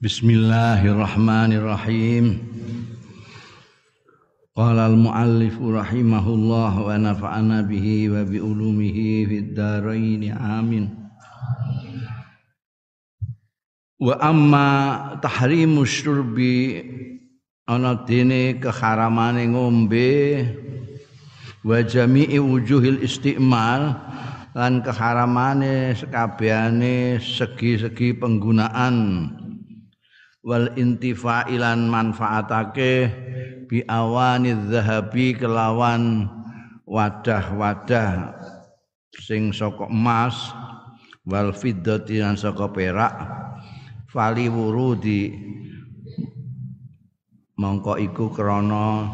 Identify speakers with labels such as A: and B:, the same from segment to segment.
A: Bismillahirrahmanirrahim. Qala al-muallif rahimahullah wa nafa'ana bihi wa bi ulumihi fid dharain amin. Wa amma tahrimu syurbi ana dene keharamane ngombe wa jami'i wujuhil istimal lan keharamane sekabehane segi-segi penggunaan wal intifailan manfaatake bi awani zahabi kelawan wadah-wadah sing saka emas wal fiddati lan saka perak fali wurudi. Mongko iku krana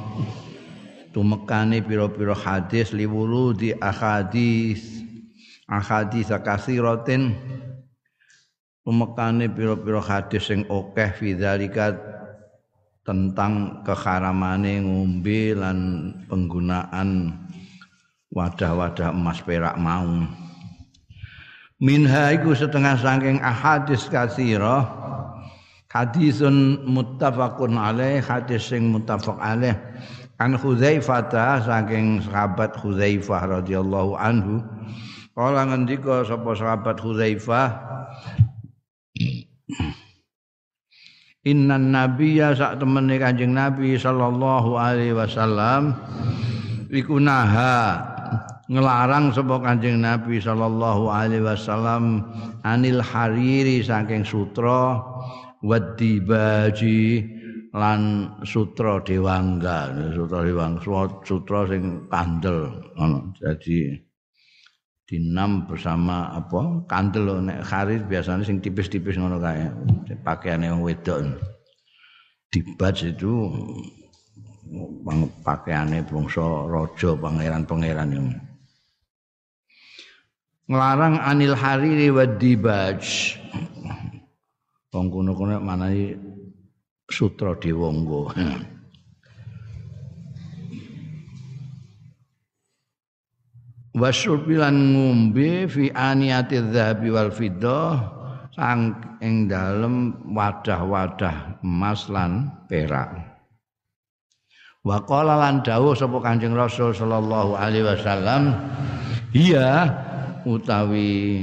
A: tumekane pira-pira hadis liwurudi ahadis ahadis kasiratin Pemekane pira-pira hadis sing akeh fidzalika tentang keharamane ngombe lan penggunaan wadah-wadah emas perak mau. Minha iku setengah saking ahadis katsira hadisun muttafaqun alaih hadis sing muttafaq alaih. An Hudzaifah saking sahabat Hudzaifah radhiyallahu anhu. Kala ngendika sapa sahabat Hudzaifah Inna nabiyya sak temene Kanjeng Nabi sallallahu alaihi wasallam iku naha ngelarang sapa Kanjeng Nabi sallallahu alaihi wasallam anil hariri saking sutra wadibaji lan sutra dewangga. Sutra dewang sutra sing kandel ngono. Jadi dinam bersama apa kandel nek kharir biasanya sing tipis-tipis ngono kae pakaiane wong wedok. Dibaj itu pakaiane bangsa raja pangeran-pangeran yang nglarang anil hariri wa dibaj. Wong kuno-kuno manani sutra dewangga wasyurbilan ngombe fi aniyati dzahabi wal fiddah sang ing dalem wadah-wadah emas lan perak. Wa qala lan dawuh sapa Kanjeng Rasul sallallahu alaihi wasallam iya utawi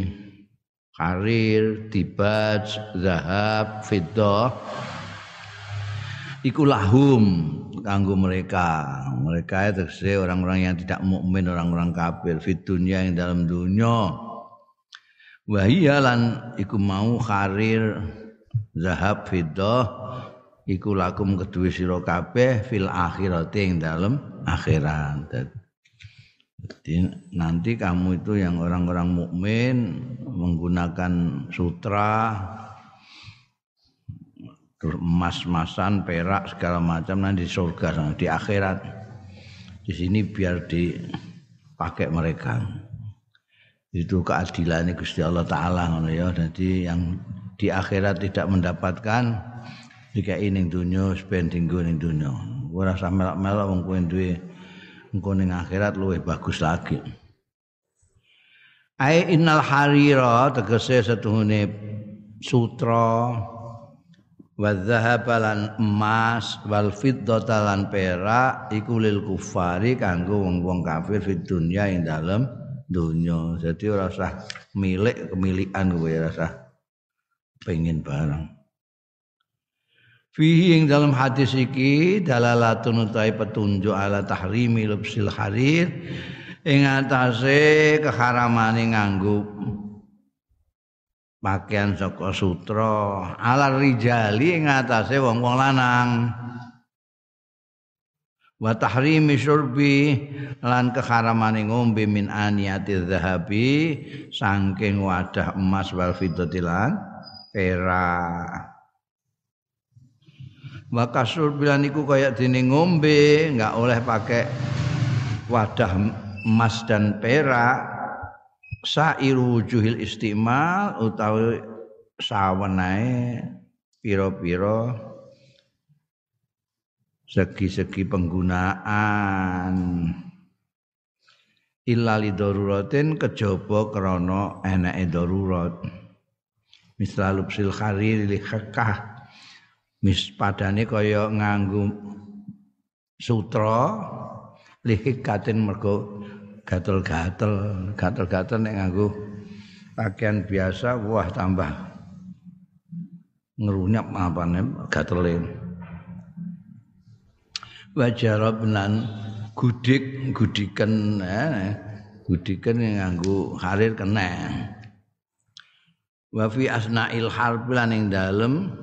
A: karir dibaj zahab fiddah iku lahum kanggo mereka. Mereka itu orang-orang yang tidak mukmin, orang-orang kafir fit dunia yang dalam dunia. Wahia lan iku mau karir zahab fiddah iku lakum kedua sira kabeh fil akhirat yang dalam akhirat. Jadi nanti kamu itu yang orang-orang mukmin menggunakan sutra emas-masan, perak segala macam nanti di surga di akhirat. Di sini biar dipakai mereka. Itu keadilan Gusti Allah taala ngono ya. Jadi yang di akhirat tidak mendapatkan jika ini dunia spending gue ning dunia. Ora usah melok-melok wong kowe duwe engko ning akhirat luwih bagus lagi. Ai innal harira tegese setuhune sutra wa lan emas wal fiddata perak iku lil kufari kanggo wong-wong kafir fid dunya ing dalem donya. Jadi ora usah milik kemilikan kowe ora usah pengen barang. Fihi ing dalam hadis iki dalalatun utai petunjuk ala tahrimi lubsil harir ing atase keharamane nganggo pakaian saka sutra. Ala rijali ing atase wong-wong lanang. Wa tahrimi syurbi lan keharamane ngombe min aniyati zahabi saking wadah emas wal fiddati lan perak wa kasur bilan iku kaya dene ngombe enggak oleh pakai wadah emas dan perak sairu wujuhil istimal utawi sawenae pira-pira segi-segi penggunaan. Illa li daruratin kejaba krana enake darurat. Misal lubsil kharir li khakah mis padane kaya nganggo sutra lihikatin mergo gatel-gatel. Gatel-gatel nek nganggo pakaian biasa wah tambah. Ngerunyap apane gatele. Wajarab lan gudik gudiken eh, gudiken nganggo harir kena. Wa fi asnail harb lan ing dalem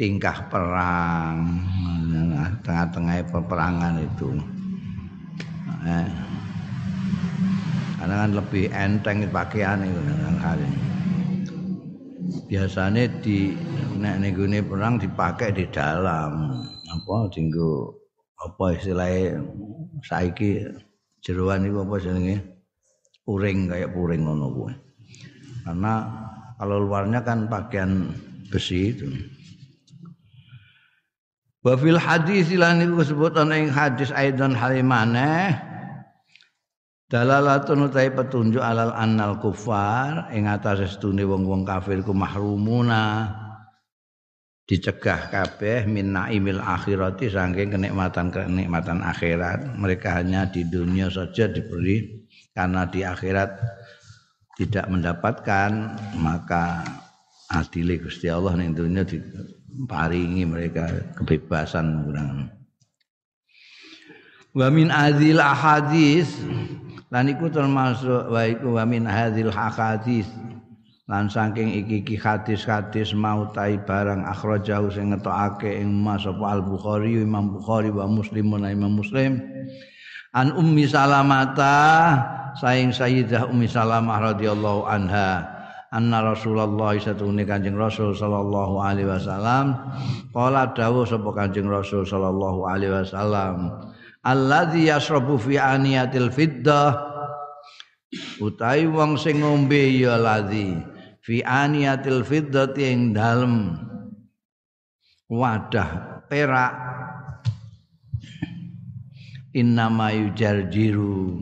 A: tingkah perang. Tengah-tengah peperangan itu. Eh. Karena kan lebih enteng pakaian itu hari biasanya di nek nih perang dipakai di dalam. Apa tinggu apa istilahnya saiki jeruan itu apa jenenge? Puring kayak puring ngono kuwi. Karena kalau luarnya kan pakaian besi itu. Wa fil hadis lan iku disebut ana ing hadis aidan halimane dalalatun utai petunjuk alal annal kufar ing atase setune wong-wong kafir ku mahrumuna dicegah kabeh min naimil akhirati saking kenikmatan kenikmatan akhirat mereka hanya di dunia saja diberi karena di akhirat tidak mendapatkan maka adile Gusti Allah ning dunia di paringi mereka kebebasan kurang. Wa min adzil ahadis lan iku termasuk wa iku wa min hadzil ahadis lan saking iki-iki hadis-hadis mau tai barang akhrajahu sing ngetokake ing Mas Al Bukhari Imam Bukhari wa Muslimun Imam Muslim. An Ummi Salamata saing Sayyidah Ummi Salamah radhiyallahu anha anna Rasulullah satune Kanjeng Rasul sallallahu alaihi wasallam qala dawuh sapa Kanjeng Rasul sallallahu alaihi wasallam alladzi yasrabu fi aniyatil fiddah utai wong sing ngombe ya ladzi. Fi aniyatil fiddah ing dalem. Wadah perak. Innama yujarjiru.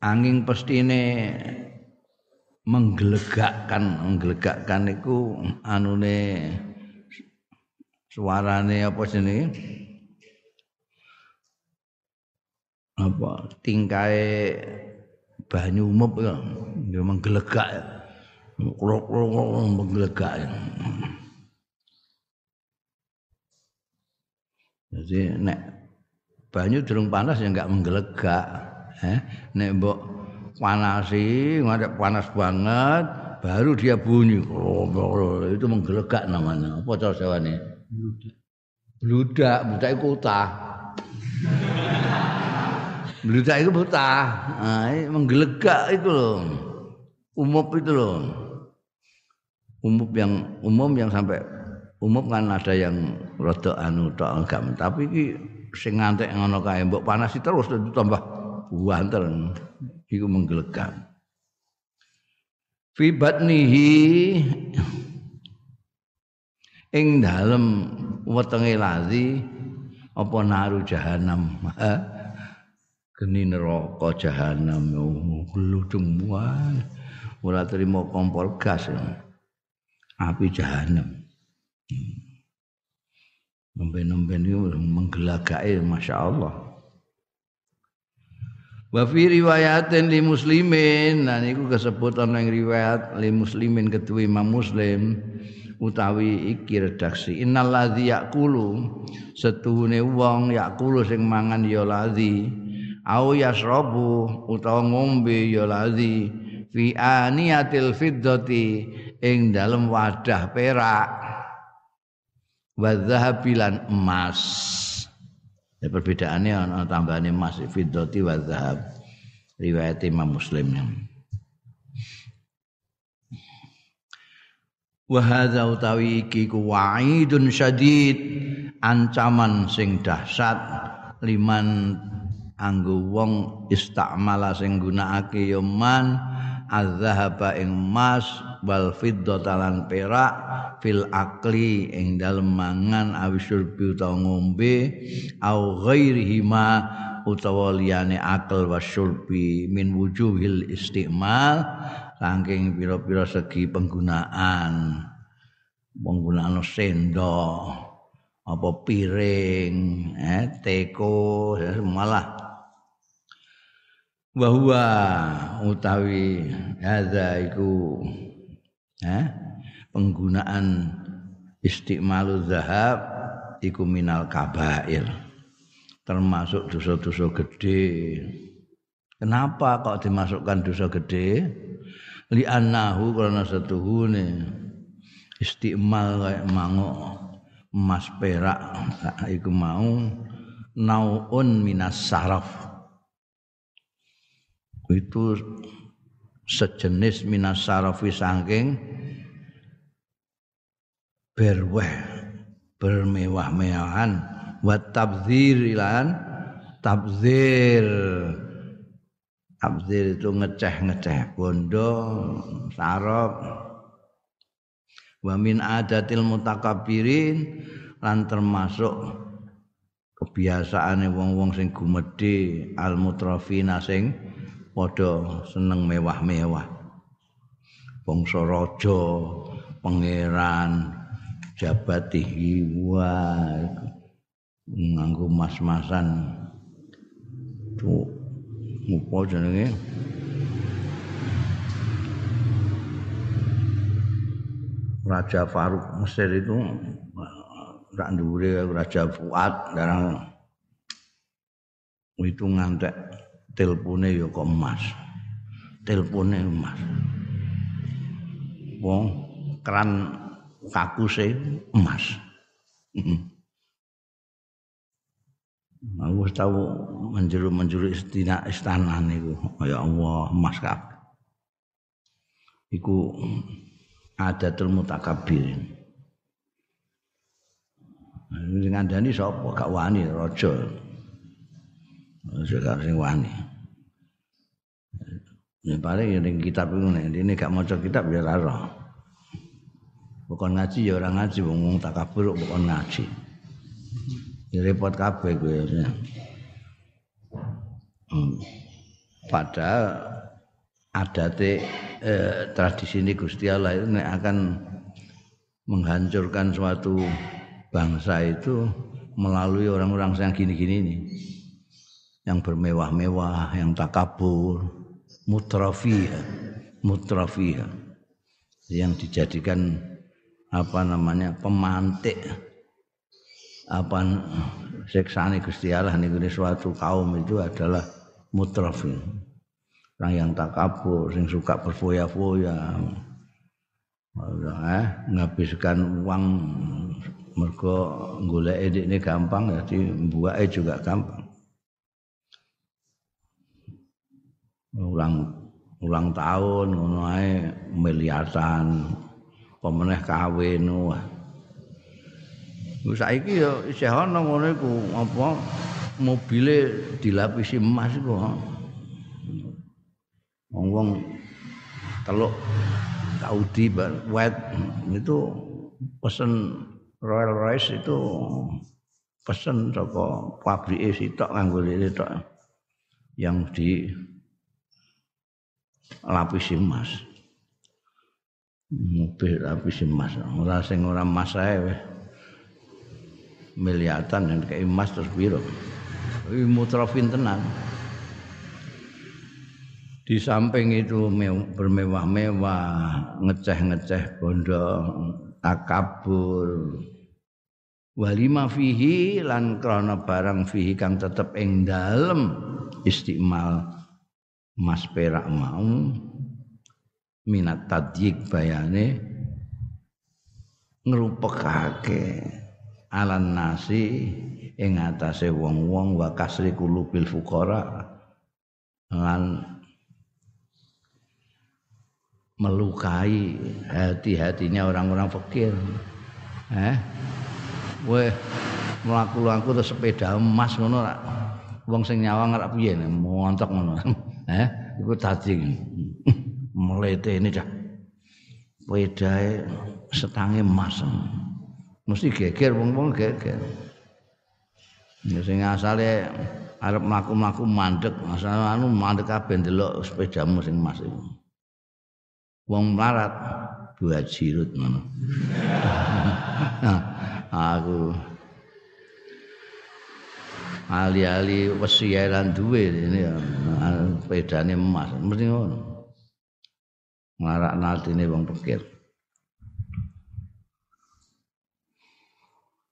A: Angin pestine menggelegakkan menggelegakkan iku anune suarane apa jenenge? Apa? Tingkae banyu umup ya. Menggelegak ya. Menggelegak ya. jadi nek banyu durung panas ya enggak menggelegak eh? Nek mbok panasi ngadep panas banget baru dia bunyi. Itu menggelegak namanya. Apa cara jawane bludak. Bludak itu utah. Bludak itu buta nah, menggelegak itu loh. Umum itu loh. Umum yang umum yang sampai umum kan ada yang rada anu tok enggak. Tapi iki sing ngantek ngono kae mbok panasi terus tambah wanten iku menggelekan fi batnihi ing dalem wetenge lazi apa naru jahanam? Geni neraka jahanam. Gludung wae ora terima kompor gas. Api jahanam. Nemben-nemben itu menggelagake Masya Allah. Wa fi riwayatin li muslimin. Dan iku kesebut ana riwayat li muslimin ketua Imam Muslim utawi iki redaksi. Innal ladzi yaqulu setuhune wong yaqulu sing mangan ya ladzi. Au yasrabu utawa ngombe ya ladzi. Fi aniyatil fiddati ing dalem wadah perak. Wa lan emas. Ya, perbedaannya ana tambahane emas fiddati wa zahab. Riwayat Imam Muslim. Wa utawi iki ku wa'idun syadid ancaman sing dahsyat liman anggo wong istakmala sing gunakake ya man azhaba ing emas wal fiddata lan perak fil akli ing dalem mangan awisul utawa ngombe au ghairihi ma utawa liyane akal wasyurbi min wujuhil istimal saking pira-pira segi penggunaan penggunaan sendok apa piring eh teko malah bahwa utawi hadza iku eh penggunaan istimalu zahab iku minal kabair termasuk dosa-dosa gede. Kenapa kok dimasukkan dosa gede li annahu karena setuhune. Istimal kayak mango emas perak iku mau. Naun minas saraf. Itu sejenis minas sarafi saking berweh bermewah-mewahan. Wa tabdzir ilan tabdzir Abzir itu ngeceh-ngeceh bondo sarap wa min adatil mutakabbirin lan termasuk kebiasaane wong-wong sing gumedhe al mutrafina sing padha seneng mewah-mewah. Bangsa raja pangeran jabatihi wa nganggo mas-masan. Tuh apa jenenge Raja Faruk Mesir itu tak ndure Raja Fuad darang itu ngantek telpone ya kok emas. Telpone emas. Wong keran kakuse emas Aku tahu menjeru-menjeru istina istana niku. Ya Allah, emas kabeh. Iku adatul mutakabbirin. Sing ngandani sapa? Gak wani raja. Raja sing wani. Ya paling ya ning kitab iku nek ini gak maca kitab ya ora roh. Bukan ngaji ya orang ngaji wong takabur bukan ngaji. Repot kabeh kowe. Hmm. Padahal adate eh, tradisi ini Gusti Allah itu akan menghancurkan suatu bangsa itu melalui orang-orang yang gini-gini ini yang bermewah-mewah, yang takabur, mutrafiyah, mutrafiyah yang dijadikan apa namanya pemantik apa seksane Gusti Allah niku suatu kaum itu adalah mutrafin. Orang yang takabur, sing suka berfoya-foya. Eh, ngabiskan uang mergo golek ini gampang jadi buake juga gampang. Ulang ulang tahun ngono ae miliaran kawin wah saiki ya isih ana ngono iku apa mobile dilapisi emas iku. Wong-wong teluk Saudi wet itu pesen Royal Royce itu pesen saka pabrik sitok nganggo lele tok yang di lapisi emas. Mobil lapisi emas. Ora sing ora emas ae. Miliatan yang kayak emas terus biru. Mutrafin tenang. Di samping itu bermewah-mewah ngeceh-ngeceh bondo takabur. Walima fihi lan krana barang fihi kang tetep ing dalem istimal mas perak mau. Minat tadyik bayane ngrupekake alan nasi ing atase wong-wong wa kasri kulubil fuqara lan melukai hati-hatinya orang-orang fakir. Eh, weh mlaku-laku terus sepeda emas ngono ra. Wong sing nyawang ora piye montok ngono. Eh, iku dadi melete ini dah. Pedae setange emas mesti geger wong-wong geger. Ya sing asale arep mlaku-mlaku mandek, asale anu mandek kabeh ndelok sepedamu sing Mas iku. wong melarat buat jirut ngono. nah, aku ali-ali wesi lan duwe ini ya pedane emas mesti ngono. Ngarak natine wong pikir.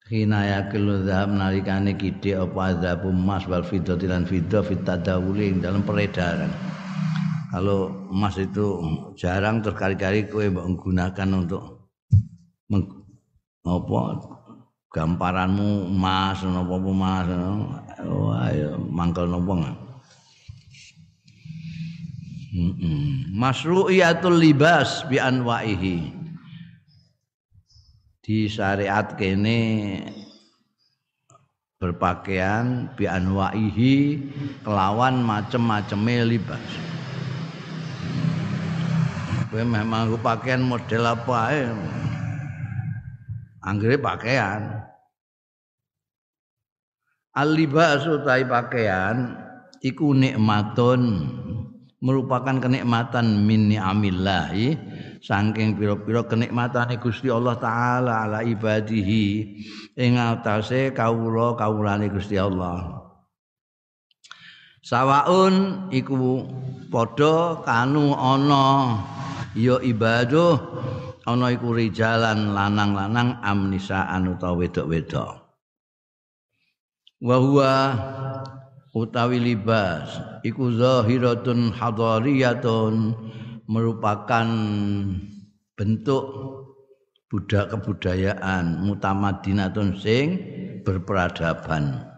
A: Hina yakil zahab nalikane kide apa azab emas wal fiddati lan fiddah fit tadawuli dalam peredaran. Kalau emas itu jarang terkali-kali kowe menggunakan untuk meng, apa gamparanmu emas napa emas wah ya mangkel napa Masru'iyatul libas bi anwa'ihi di syariat kene berpakaian bi anwaihi kelawan macem-maceme libas. Kowe memang pakaian model apa ae. Anggere pakaian. Al-libas utai pakaian iku nikmatun merupakan kenikmatan min ni'amillahi saking pira-pira kenikmatane Gusti Allah taala ala ibadihi ing atase kawula kawulane Gusti Allah. Sawaun iku padha kanu ana ya ibaduh ana iku rijalan lanang-lanang amnisaan utawa wedok-wedok. Wa huwa utawi libas iku zahiratun hadariyatun merupakan bentuk budak kebudayaan mutamadinatun sing berperadaban.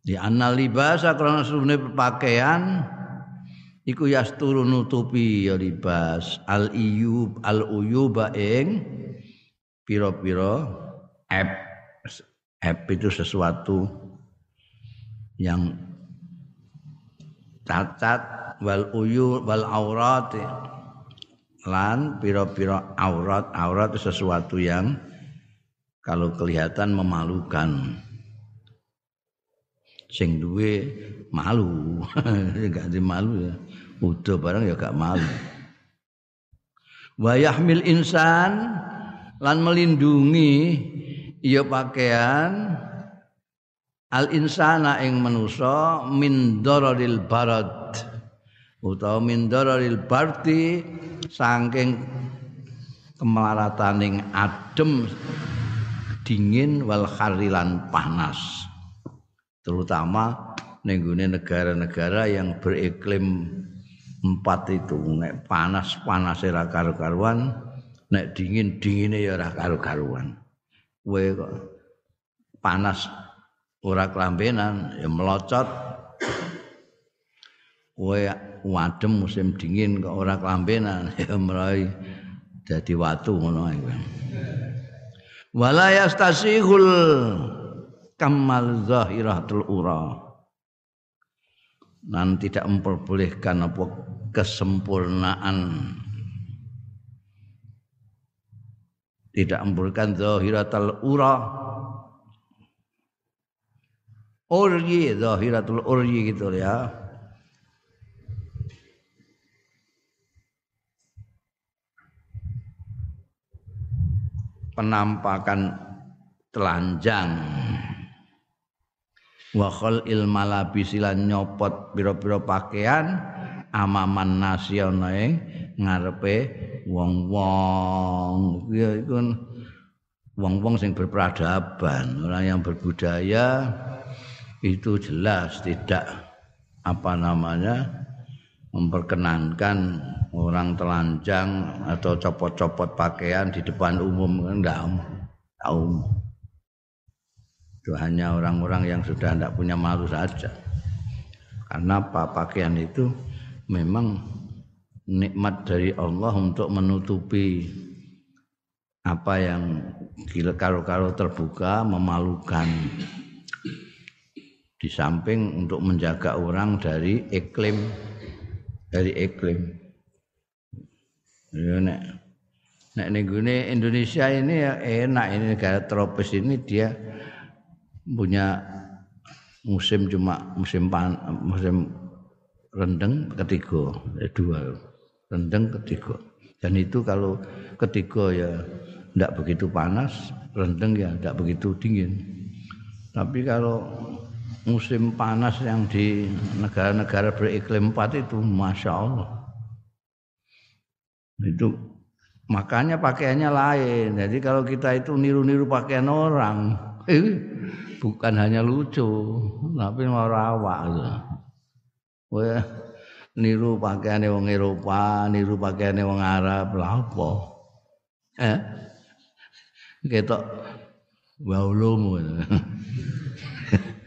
A: Di anal libas karena sunne pakaian iku yasturu nutupi ya libas al iyub al uyuba ing pira-pira ep ep itu sesuatu yang cacat wal uyu wal aurat. Lan pira-pira aurat. Aurat itu sesuatu yang kalau kelihatan memalukan. Sing duwe malu. Gak di malu ya. Udah barang ya gak malu. Wa yahmil insan lan melindungi iya pakaian al insana ing manusa min dararil barad utawa min dararil barti saking kemelarataning adem dingin wal kharilan panas. Terutama nenggune negara-negara yang beriklim empat itu. Nek panas panas ora karu-karuan nek dingin dingine ya ora karu-karuan. Kowe kok panas ora kelambenan ya melocot kowe wadem musim dingin kok ora kelambenan ya merai dadi watu ngono iku wala yastasihul kamal zahiratul ura. Dan tidak memperbolehkan apa kesempurnaan. Tidak memperbolehkan zahiratul ura. Uryi zahiratul uryi gitu ya penampakan telanjang. Wa il malabisi lan nyopot pira-pira pakaian amaman nasional ngarepe wong-wong. Ya iku wong-wong sing berperadaban orang yang berbudaya itu jelas tidak apa namanya memperkenankan orang telanjang atau copot-copot pakaian di depan umum. Enggak tahu itu hanya orang-orang yang sudah tidak punya malu saja. Karena apa? Pakaian itu memang nikmat dari Allah untuk menutupi apa yang karo-karo terbuka memalukan. Di samping untuk menjaga orang dari iklim dari iklim. Ya nek nek nenggune Indonesia ini ya enak ini negara tropis ini dia punya musim cuma musim pan, musim rendeng ketiga, eh, dua. Rendeng ketiga. Dan itu kalau ketiga ya tidak begitu panas, rendeng ya tidak begitu dingin. Tapi kalau musim panas yang di negara-negara beriklim empat itu, masya Allah, itu makanya pakaiannya lain. Jadi kalau kita itu niru-niru pakaian orang, eh, bukan hanya lucu, tapi. Gitu. Wah, niru pakaiane wong Eropa, niru pakaiane wong Arab, lha apa? Eh? Ketok waulumu.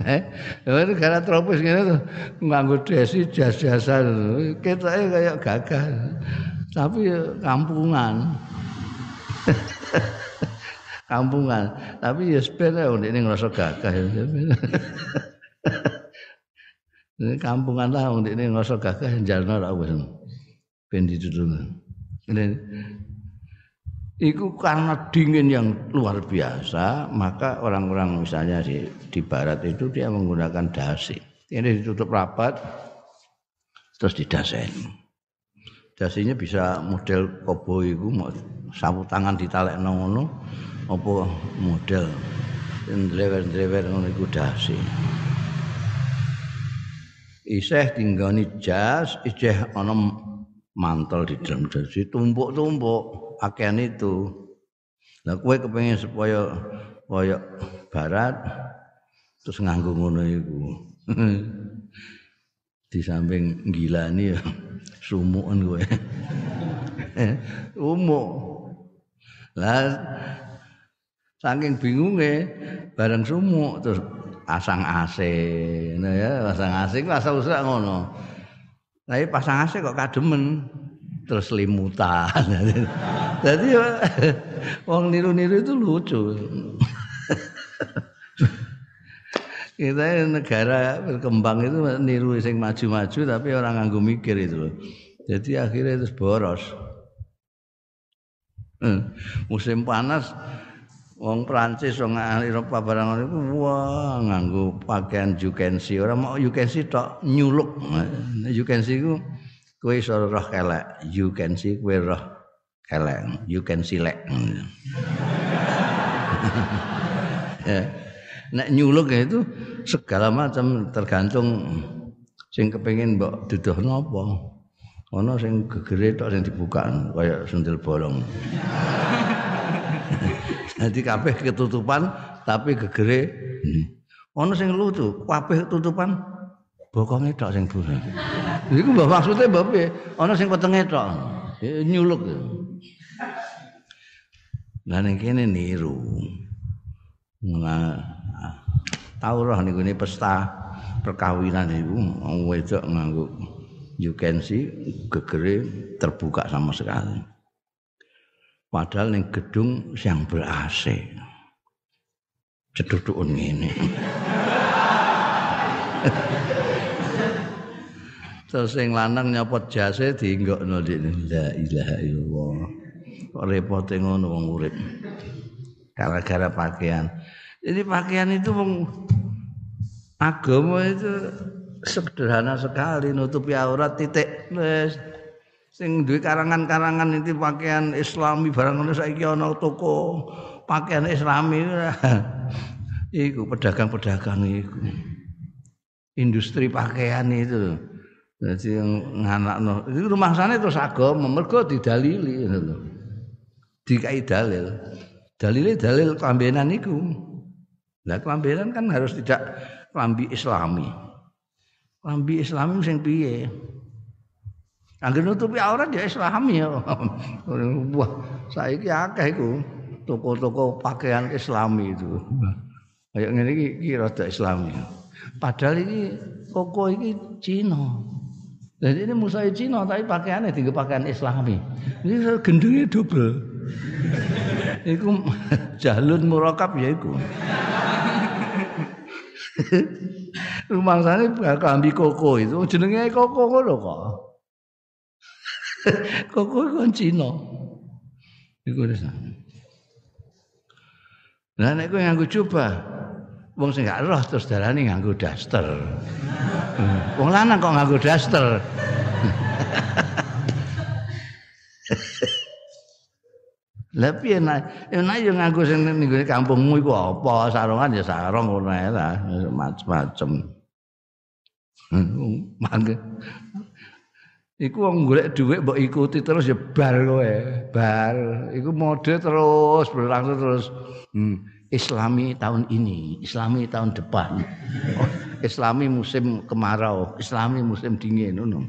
A: Eh, negara tropis ngene tuh nganggo desi jas-jasan. Ketoke kayak gagah. Tapi kampungan. kampungan. Tapi ya sepeda ini ngerasa gagah. Ini kampungan lah untuk ini ngosok gagah jalno ra wis. Ben ditutun. Ini Iku karena dingin yang luar biasa, maka orang-orang misalnya di, di barat itu dia menggunakan dasi. Ini ditutup rapat, terus didasen. Dasinya bisa model kobo itu, sapu tangan ditalek ngono, apa model drewer-drewer ngono iku dasi isih tinggani jas isih ana mantel di dalam dadi tumpuk-tumpuk pakaian itu. Lah kowe kepengin supaya kaya barat terus nganggo ngono iku. Di samping gilani ya sumuken kowe. Umuk. Lah saking bingunge bareng sumuk terus pasang AC nah ya pasang AC asal usul ngono. Tapi pasang AC kok kademen terus limutan jadi wong niru-niru itu lucu kita negara berkembang itu niru sing maju-maju tapi orang nganggo mikir itu jadi akhirnya itu boros hmm. musim panas Wong Prancis wong Eropa barang itu wah nganggo pakaian you can see. Ora mau see tok nyuluk. You can see ku kowe iso roh kelek. You can see kowe roh kelek. You can see lek. ya. Nek nyuluk itu segala macam tergantung sing kepengin mbok duduhno apa. Ana sing gegere tok sing dibuka kaya sundel bolong. Jadi kabeh ketutupan tapi gegere. Ono sing lucu, kabeh ketutupan bokonge tok sing buron. Iku mbah maksude mbah piye? Ono sing wetenge tok. Nyuluk. Lah ning kene niru. Nah, tau roh niku ini pesta perkawinan iku wedok nganggo you can see gegere terbuka sama sekali. Padahal ning gedung yang ber AC. Cedudukun ngene. Terus sing lanang nyopot jase dienggokno dene. La ilaha illallah. Kok repote ngono wong urip. Gara-gara pakaian. Jadi pakaian itu wong agama itu sederhana sekali nutupi aurat titik wis sing duwe karangan-karangan itu pakaian islami barang ngono saiki ana toko pakaian islami iku pedagang-pedagang iku industri pakaian itu jadi nganakno itu rumah sana itu agama mergo didalili ngono dikai dalil dalile dalil kelambenan iku lah kelambenan kan harus tidak kelambi islami kelambi islami sing piye Angger nutupi aurat ya Islami ya. Wah, saiki akeh iku toko-toko pakaian Islami itu. Kayak ngene iki iki rada Islami. Padahal iki koko iki Cina. Jadi ini musuh Cina tapi pakaiannya tiga pakaian Islami. Ini gendengnya double. iku jalun murakab ya iku. Bakal ambil koko itu jenenge koko ngono kok. Kok kowe kon Cina. Iku wis. Lah nek kowe nganggo coba wong sing gak roh terus darane nganggo daster. Wong lanang kok nganggo daster. Lah piye nek nek yo nganggo sing ning kampungmu iku apa? Sarungan ya sarung ngono ae lah, macam-macam. Mangke. Iku wong golek dhuwit mbok ikuti terus ya bar kowe, bar. Iku mode terus berlangsung terus. Hmm. Islami tahun ini, Islami tahun depan. Oh, Islami musim kemarau, Islami musim dingin ngono.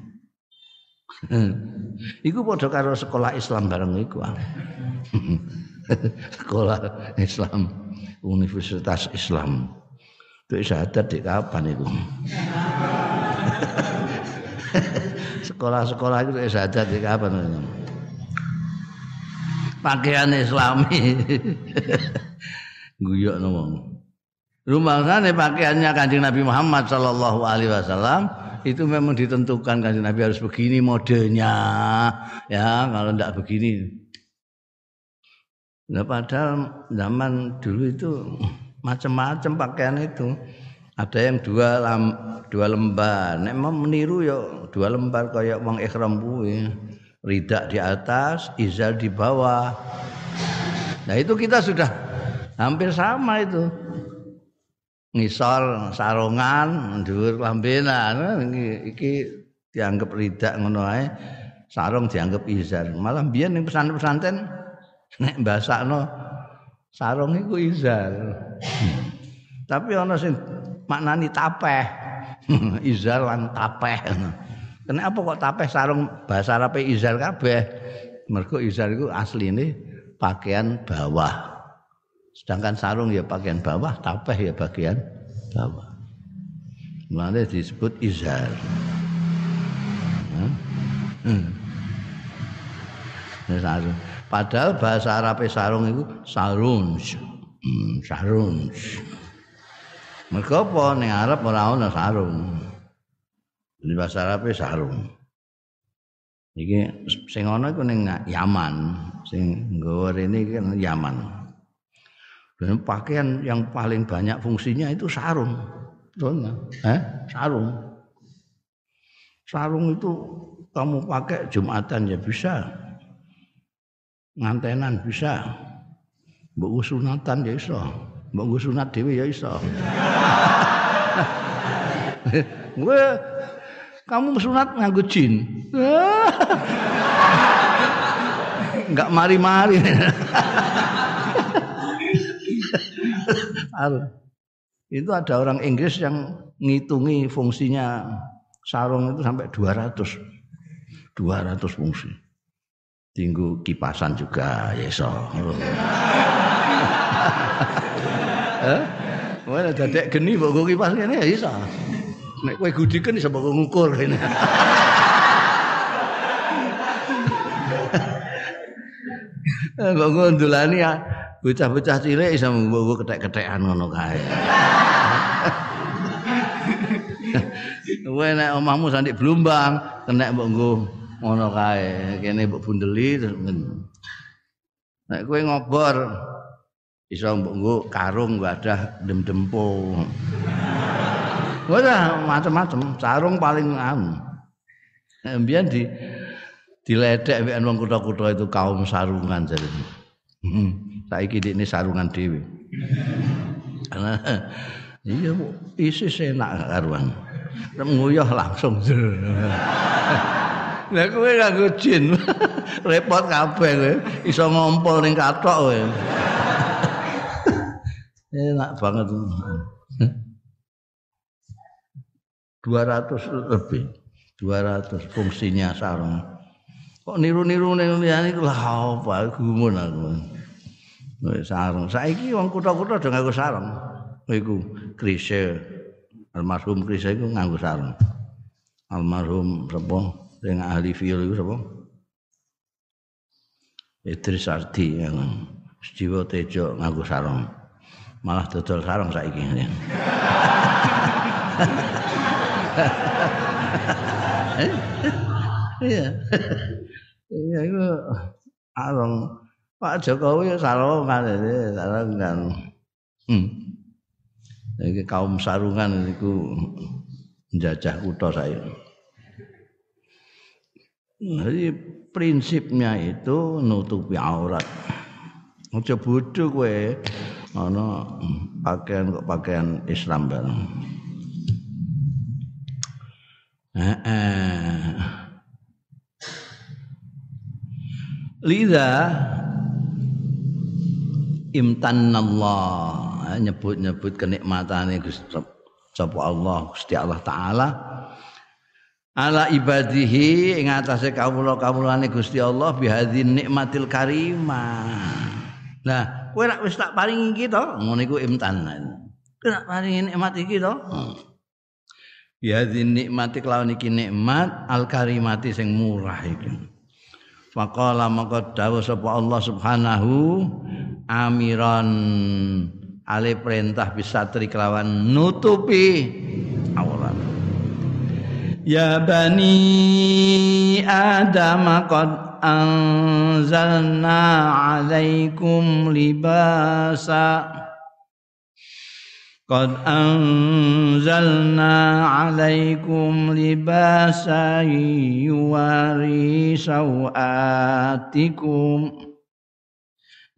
A: iku padha karo sekolah Islam bareng iku. sekolah Islam, Universitas Islam. Itu syahadat di kapan itu? Sekolah-sekolah itu syahadat di kapan? Pakaian Islami. Guyokno wong. Rumangsane pakaiannya Kanjeng Nabi Muhammad sallallahu alaihi wasallam itu memang ditentukan Kanjeng Nabi harus begini modelnya. Ya, kalau tidak begini. Nah, padahal zaman dulu itu macam-macam pakaian itu. Ada yang dua lam, dua lembar. Nek mau meniru ya dua lembar kayak wong ikhram kuwi. Ridak di atas, izar di bawah. Nah, itu kita sudah hampir sama itu. Ngisor sarungan dhuwur lambenan iki dianggap ridak ngono ae. Sarung dianggap izar. Malah biyen ning pesantren nek mbasakno sarung iku izar. Tapi ana sing maknani tapeh. Izar lan tapeh. Kenapa kok tapeh sarung bahasa Arab izar kabeh? Mergo izar iku asline pakaian bawah Sedangkan sarung ya bagian bawah, tapeh ya bagian bawah. Mulanya disebut izar. Hmm. Sarung. Padahal bahasa Arab sarung itu sarung. Hmm, sarung. Mereka apa Arab ora sarung. Di bahasa Arab sarung. Iki sing ana iku ning Yaman, sing nggawa rene iki Yaman. Dan pakaian yang paling banyak fungsinya itu sarung. Eh? Sarung. Sarung itu kamu pakai Jumatan ya bisa. Ngantenan bisa. Mbok sunatan ya iso. Mbok sunat dhewe ya iso. Gue kamu sunat nganggo jin. Enggak mari-mari. itu ada orang Inggris yang ngitungi fungsinya sarung itu sampai 200 200 fungsi. Tinggu kipasan juga so eh Wah, dadek geni mbok go kipas kene ya iso. Nek kowe gudiken iso mbok ngukur kene. Mbok ngondulani ya bocah-bocah cilik iso mbok ketek-ketekan ngono kae. Kowe nek omahmu sandik Blumbang, kena mbok nggo ngono kae. Kene mbok bundeli terus Nek kowe ngobor iso mbok nggo karung wadah dem-dempo. Wah, macam-macam. Sarung paling anu. Mbiyen di diledek wong kutha-kutha itu kaum sarungan jadi. Saiki ini sarungan dhewe. Iya isis enak karuan. Nguyuh langsung. Lah kowe nganggo jin. Repot kabeh kowe. Iso ngompol ning katok kowe. Enak banget. 200 lebih. 200 fungsinya sarung. Kok niru-niru ning liyane lah apa gumun aku. Sarung. Saiki wong kutha-kutha do nganggo sarung. Iku Krisye. Almarhum Krisye iku nganggo sarung. Almarhum sapa sing ahli fiil iku sapa? Idris Ardi yang Jiwa Tejo nganggo sarung. Malah dodol sarung saiki. Iya. Iya iku sarung Pak Jokowi ya sarungan ini, sarungan. Hmm. Ini kaum sarungan itu menjajah kutha saya. Jadi prinsipnya itu nutupi aurat. Aja bodoh kowe ana pakaian kok pakaian Islam bareng. Heeh. Lida imtanallah nyebut-nyebut kenikmatane Gusti sapa Allah Gusti Allah taala ala ibadihi ing atase kawula-kawulane Gusti Allah bihadzin nikmatil karimah. Lah, kowe nek wis tak paringi iki to, ngono iku imtan. Kowe nak paringi nikmat iki to. Bihadzin nikmati kelawan iki nikmat al karimati sing murah iki. Faqala maka dawuh sapa Allah Subhanahu amiran ale perintah bisa kelawan nutupi awalan. Ya bani Adam qad anzalna alaikum libasa قد أنزلنا عليكم لباسا يواري سوآتكم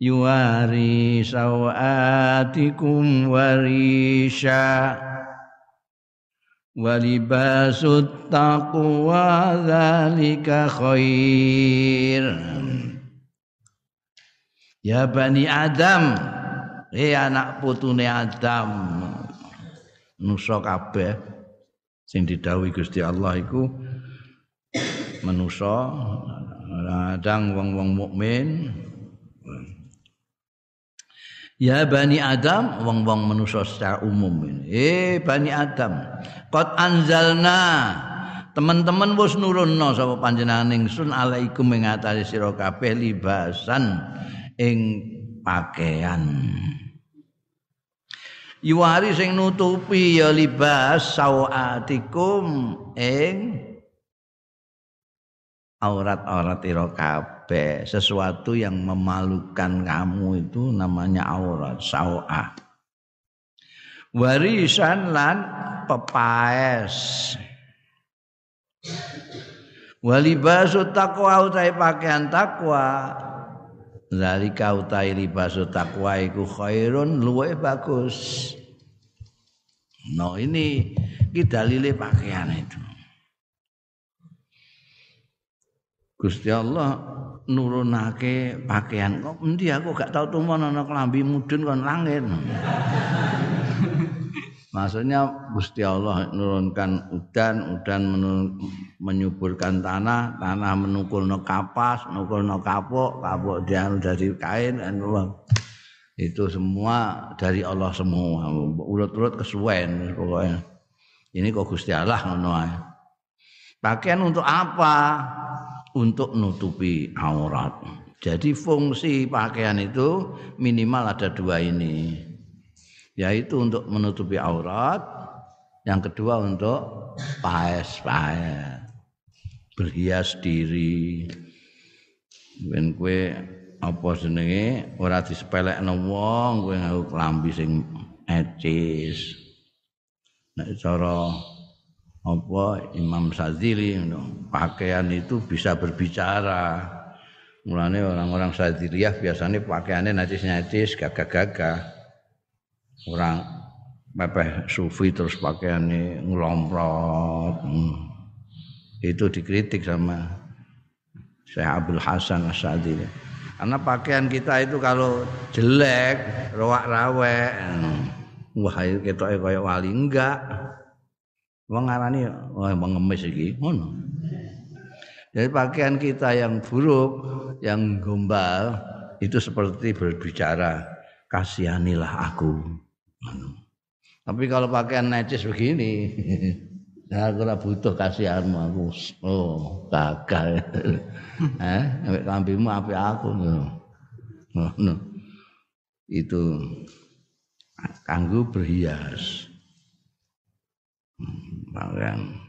A: يواري سوآتكم وريشا ولباس التقوى ذلك خير يا بني آدم eh anak putune Adam nusa kabeh sing didhawuhi Gusti Allah iku manusa kadang wong-wong mukmin Ya Bani Adam, wong-wong manusia secara umum. Eh Bani Adam, qad anzalna teman-teman wis nurunno sapa panjenengan ingsun alaikum ing kabeh libasan ing pakaian. Yuwari sing nutupi ya libas sawatikum ing aurat-aurat ira kabeh. Sesuatu yang memalukan kamu itu namanya aurat sawa warisan lan pepaes. Walibasu taqwa utai pakaian takwa Zalika utai libasu takwa iku khairun luwe bagus. No ini kita dalile pakaian itu. Gusti Allah nurunake pakaian kok endi aku gak tau tumun ana klambi mudun kon langit. Maksudnya Gusti Allah menurunkan udan, udan menyuburkan tanah, tanah menukul no kapas, menukul no kapuk, kapuk dia dari kain, dan itu semua dari Allah semua. Urut-urut kesuwen pokoknya. Ini kok Gusti Allah ngono Pakaian untuk apa? Untuk nutupi aurat. Jadi fungsi pakaian itu minimal ada dua ini yaitu untuk menutupi aurat yang kedua untuk paes-paes berhias diri. Ben kue apa jenenge? Ora disepelekno wong kowe nganggo klambi sing ecis nek cara apa Imam Sadzili pakaian itu bisa berbicara. Mulane orang-orang Sadziliyah biasanya pakaiannya najis-najis gagah-gagah orang mepeh sufi terus pakaiannya ngelomprot hmm. itu dikritik sama Syekh Abdul Hasan Asadi karena pakaian kita itu kalau jelek rawak rawek hmm. wah kita kayak wali enggak wong ngarani wah mengemis iki ngono jadi pakaian kita yang buruk yang gombal itu seperti berbicara kasihanilah aku tapi kalau pakaian necis begini, ya aku ora butuh kasihanmu aku. Oh, gagal. eh, ambek kambimu apik aku. No. No. Itu kanggo berhias. Pakaian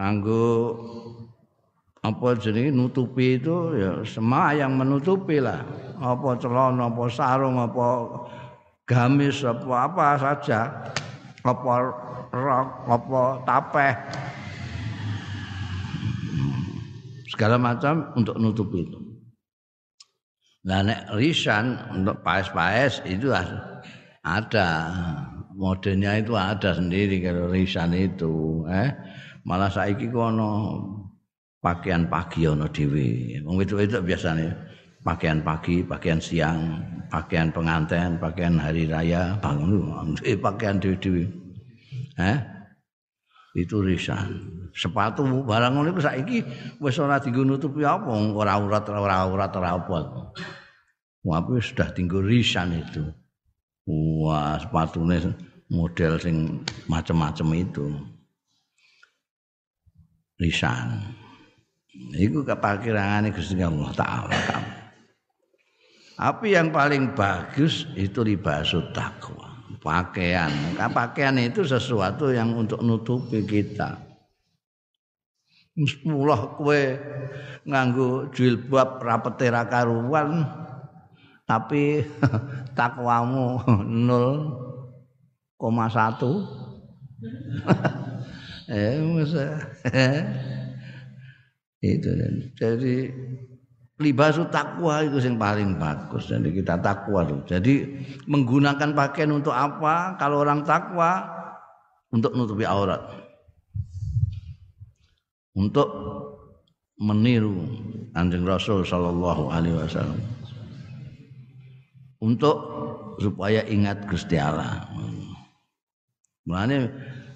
A: kanggo apa jenenge nutupi itu? Ya semua yang menutupi lah. Apa celana apa sarung apa gamis apa apa saja. Apa rok apa tapeh. Segala macam untuk nutup itu. Nah nek risan untuk paes-paes itu ada. Modelnya itu ada sendiri kalau risan itu eh. Malah saiki kono pakaian pagi ono dhewe wong wedok biasanya pakaian pagi, pakaian siang, pakaian pengantin, pakaian hari raya, bangun pakaian dewi-dewi. Eh? Itu risan. Sepatu barang ngono iku saiki wis ora dienggo nutupi apa ora aurat ora aurat ora apa. Wah, sudah tinggal risan itu. Wah, sepatunya model sing macam-macam itu. Risan. Iku kepakirane Gusti Allah Taala. Tapi yang paling bagus itu libasut takwa. Pakaian. Kan pakaian itu sesuatu yang untuk nutupi kita. Mulah kue nganggo jilbab rapete ra karuan tapi takwamu 0,1 eh itu jadi libasu takwa itu yang paling bagus. Jadi kita takwa tuh. jadi menggunakan pakaian untuk apa? Kalau orang takwa untuk menutupi aurat. Untuk meniru anjing Rasul Shallallahu Alaihi Wasallam. Untuk supaya ingat Gusti Allah. Mulane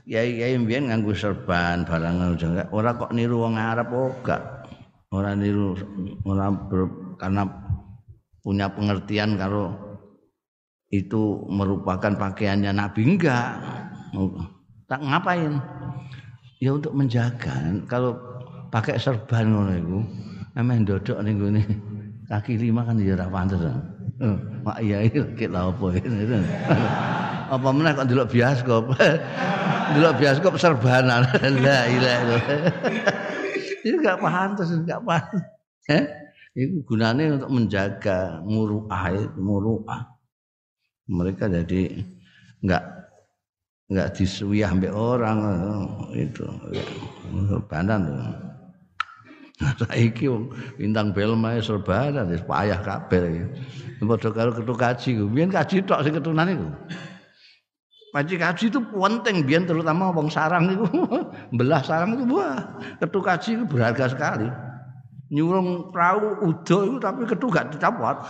A: kiai-kiai mbiyen nganggo serban barang ora kok niru wong Arab oh gak. Orang niru orang karena punya pengertian kalau itu merupakan pakaiannya Nabi enggak. Tak ngapain? Ya untuk menjaga. Kalau pakai serban ngono iku emang dodok ning gone kaki lima kan ya ora pantes mak iya iki lha apa apa meneh kok delok bioskop delok bioskop serbanan la ilaha illallah itu enggak pantas, enggak pantas. Eh? Itu gunanya untuk menjaga muruah, muruah. Mereka jadi enggak enggak disuwiah sampai orang itu banan Nah, saiki bintang film ae serbanan wis payah kabeh. Padha karo ketu kaji. Biyen kaji tok sing ketunan iku. Paci kaji itu penting biar terutama wong sarang itu belah sarang itu wah ketu kaji itu berharga sekali. Nyurung perahu udo itu tapi ketu gak dicopot.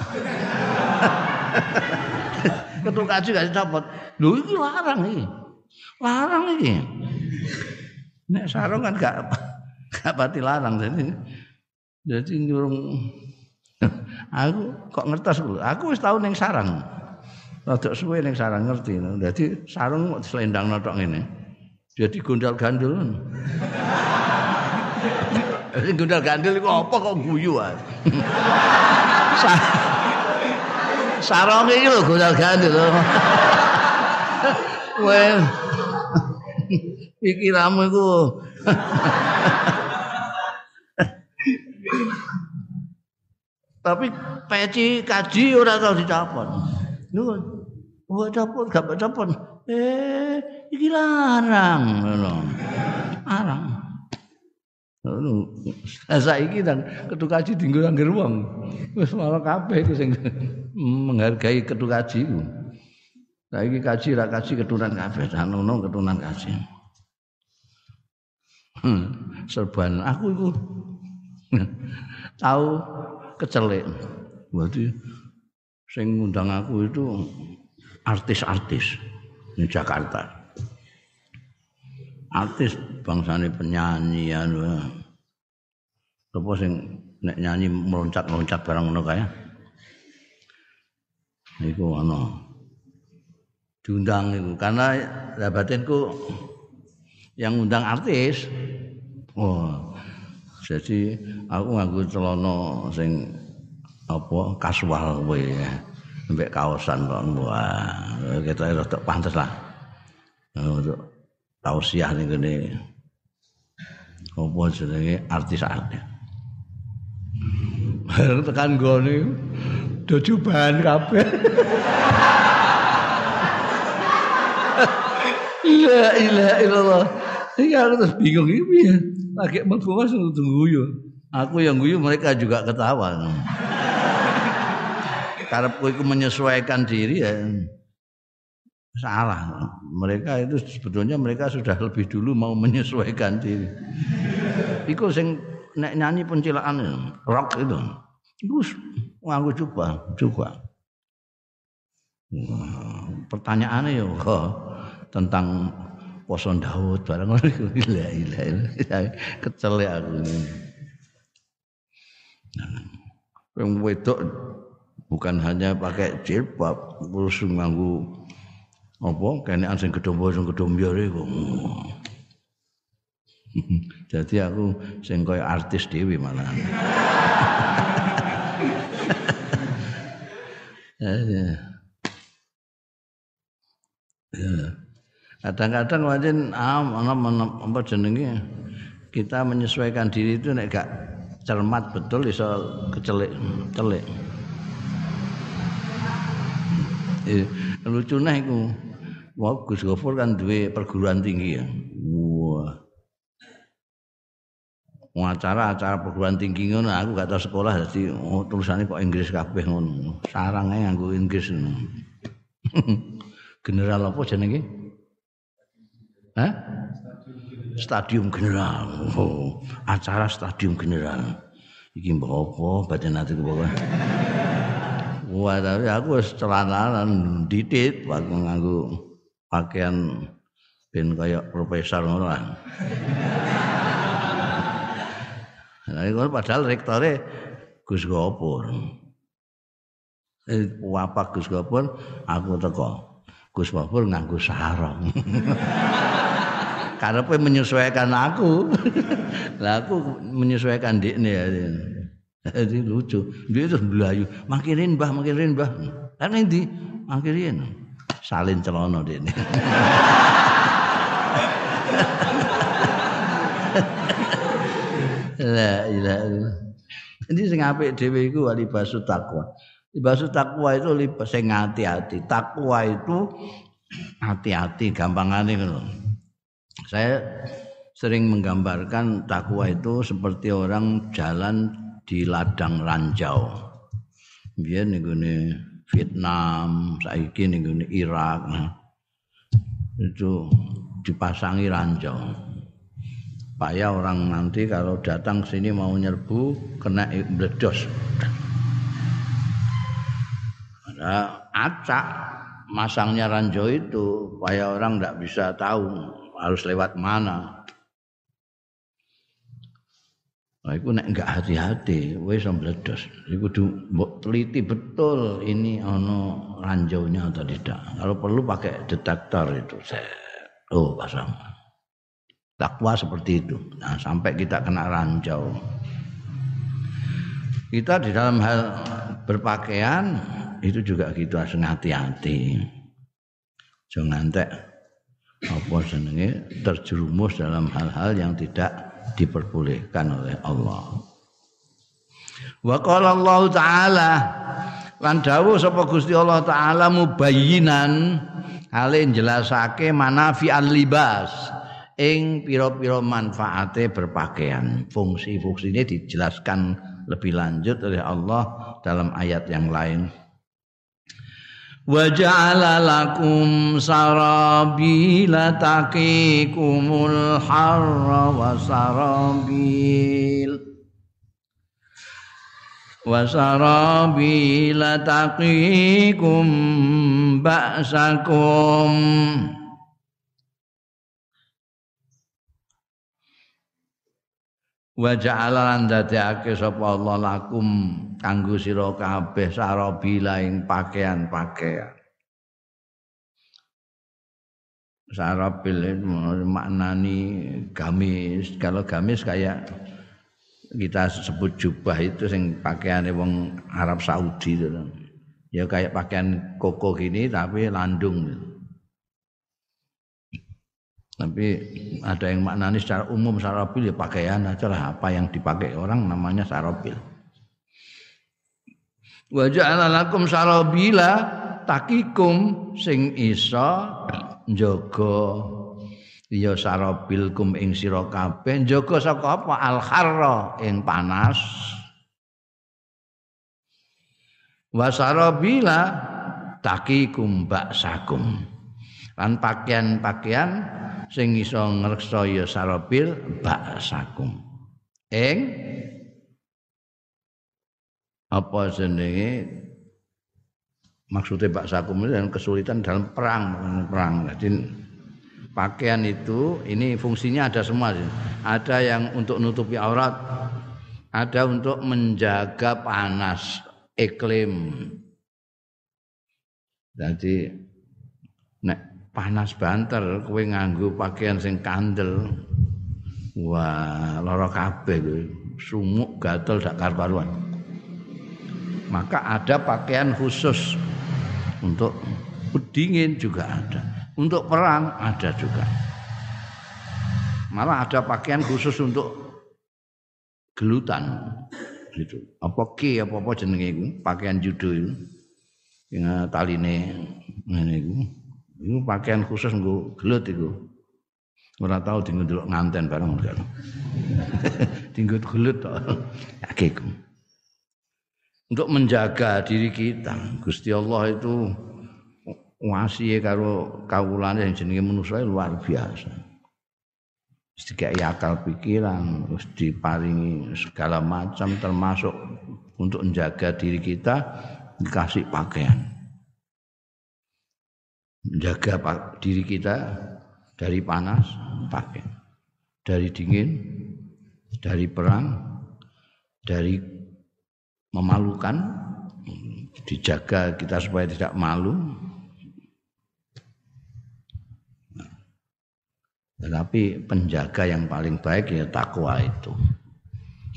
A: ketu kaji gak dicopot. Lho ini larang ini. Larang ini. Nek sarung kan gak gak pati larang jadi jadi nyurung aku kok ngertos aku wis ning sarang. Rada suwe ning sarang ngerti. Dadi sarung kok selendang notok ngene. Jadi gondal gandul. Sing gondal gandul iku apa kok guyu ae. Sarung iki lho gondal gandul. Well. Pikiranmu iku. Tapi peci kaji ora tau dicopot. Nuwun. Oh dapur gak dapur. Eh iki larang ngono. Larang. Ngono. Saiki dan ketu kaji dienggo angger wong. Wis malah kabeh iku menghargai ketu kaji iku. Saiki kaji ra kaji keturunan kabeh, ngono keturunan kaji. Hmm, serban aku iku tahu kecelik. Berarti sing ngundang aku itu artis-artis di Jakarta. Artis bangsane penyanyi anu. Apa sing nek nyanyi meloncat-loncat barang ngono kae. Iku ana. Diundang iku karena ya yang undang artis. Oh. Jadi aku nganggo celana sing apa kasual kowe sampai kaosan kok wah kita rada pantes lah untuk tausiah ning kene apa jenenge artis-artis tekan gone do cobaan kabeh La ilaha illallah. Ini aku terus bingung ya. Lagi mlebu Mas tunggu guyu. Aku yang guyu mereka juga ketawa. Karepku itu menyesuaikan diri ya salah. Mereka itu sebetulnya mereka sudah lebih dulu mau menyesuaikan diri. Iku sing nek nyanyi pencilaan rock itu. Iku nganggo coba, coba. Pertanyaannya ya tentang poson Daud barang ngono kecel ya aku. Yang wedok bukan hanya pakai jilbab, terus nganggo apa kenekan sing gedombo sing gedombo iku. Jadi aku sing koyo artis dhewe malah. ya. Kadang-kadang wajan apa jenenge kita menyesuaikan diri itu nek gak cermat betul iso kecelik celik. Eh, lucu nah iku. Wah, Gus Gofur kan duwe perguruan tinggi ya. Wah. acara-acara perguruan tinggi ngono aku gak tau sekolah jadi oh, tulisannya kok Inggris kabeh ngono. Ae nganggo Inggris ngono. General apa jenenge? Hah? Stadium General. Oh, acara Stadium General. Iki mbok apa badan ati bawa. Wah, tapi aku wis celananan didit waktu nganggo pakaian ben kaya profesor ngono lah. Nah, itu padahal rektore Gus Gopur. Eh, apa Gus Gopur, aku teko. Gus Gopur nganggo sarung. Karepe menyesuaikan aku. Lah aku menyesuaikan dekne ya. Jadi lucu. Dia terus belayu. Makirin mbah, makirin. Lah ning ndi? Makirin. Salin celana dekne. La ilaha illallah. Jadi sing apik dhewe iku libasu takwa. Libasu takwa itu libas sing hati-hati. Takwa itu hati-hati gampangane ngono. Saya sering menggambarkan takwa itu seperti orang jalan di ladang ranjau. Biar nih Vietnam, saiki nih Irak, itu dipasangi ranjau supaya orang nanti kalau datang sini mau nyerbu kena meledos. Ada acak masangnya ranjau itu supaya orang tidak bisa tahu harus lewat mana. Nah, itu nek enggak hati-hati, wis meledos. Iku kudu teliti betul ini ono ranjaunya atau tidak. Kalau perlu pakai detektor itu. Saya, oh pasang. Takwa seperti itu. Nah, sampai kita kena ranjau. Kita di dalam hal berpakaian itu juga gitu harus hati-hati. Jangan ngantek apa senenge terjerumus dalam hal-hal yang tidak diperbolehkan oleh Allah. Wa qala Allah taala lan dawuh sapa Gusti Allah taala mubayyinan hale jelasake manafi al-libas ing pira-pira manfaate berpakaian. Fungsi-fungsi ini dijelaskan lebih lanjut oleh Allah dalam ayat yang lain. Sarabila taqikumul harra wa sarabil wa sarabila taqikum ba'sakum wa ja'ala lan dadekake sapa Allah lakum kanggo sira kabeh sarabila ing pakaian-pakaian. Sarabil maknani gamis. Kalau gamis kayak kita sebut jubah itu sing pakaiane wong Arab Saudi itu. Ya kayak pakaian koko gini tapi landung. gitu. Tapi ada yang maknanya secara umum sarabil ya pakaian aja lah. Apa yang dipakai orang namanya sarabil. Wa ja'ala lakum sarabila takikum sing iso njaga. Ya sarabil kum ing sira kabeh. Njaga saka apa? Al harra ing panas. Wasarabila takikum baksakum lan pakaian-pakaian sing iso ngreksa ya sarabil baksakum ing apa jenenge maksudnya baksakum ini dan kesulitan dalam perang perang jadi pakaian itu ini fungsinya ada semua sih. Ada yang untuk nutupi aurat, ada untuk menjaga panas iklim. Jadi panas banter kowe nganggo pakaian sing kandel. Wah, lara kabeh. Sumuk gatel dak karuan. Maka ada pakaian khusus untuk dingin juga ada. Untuk perang ada juga. Malah ada pakaian khusus untuk gelutan gitu. Apa ki apa apa jenenge pakaian judo itu. Yang taline iku. Iku pakaian khusus nggo gelut iku. Ora tau dienggo ndelok nganten bareng kan. Dienggo gelut to. Akiku. Untuk menjaga diri kita, Gusti Allah itu wasihe karo kawulane yang jenenge manusa luar biasa. Wis dikai akal pikiran, terus diparingi segala macam termasuk untuk menjaga diri kita dikasih pakaian. Menjaga diri kita dari panas pakaian, dari dingin, dari perang, dari memalukan dijaga kita supaya tidak malu Tetapi penjaga yang paling baik ya takwa itu.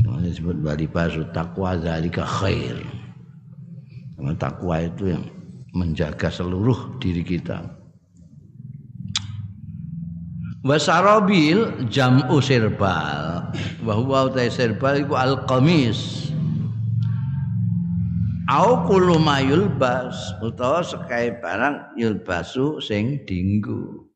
A: Disebut basu takwa zalika khair. Takwa itu yang menjaga seluruh diri kita. Wasarabil jam'u sirbal. Bahwa utai sirbal itu al-qamis. Au kullu mayulbas utawa sekai barang yulbasu sing dinggu.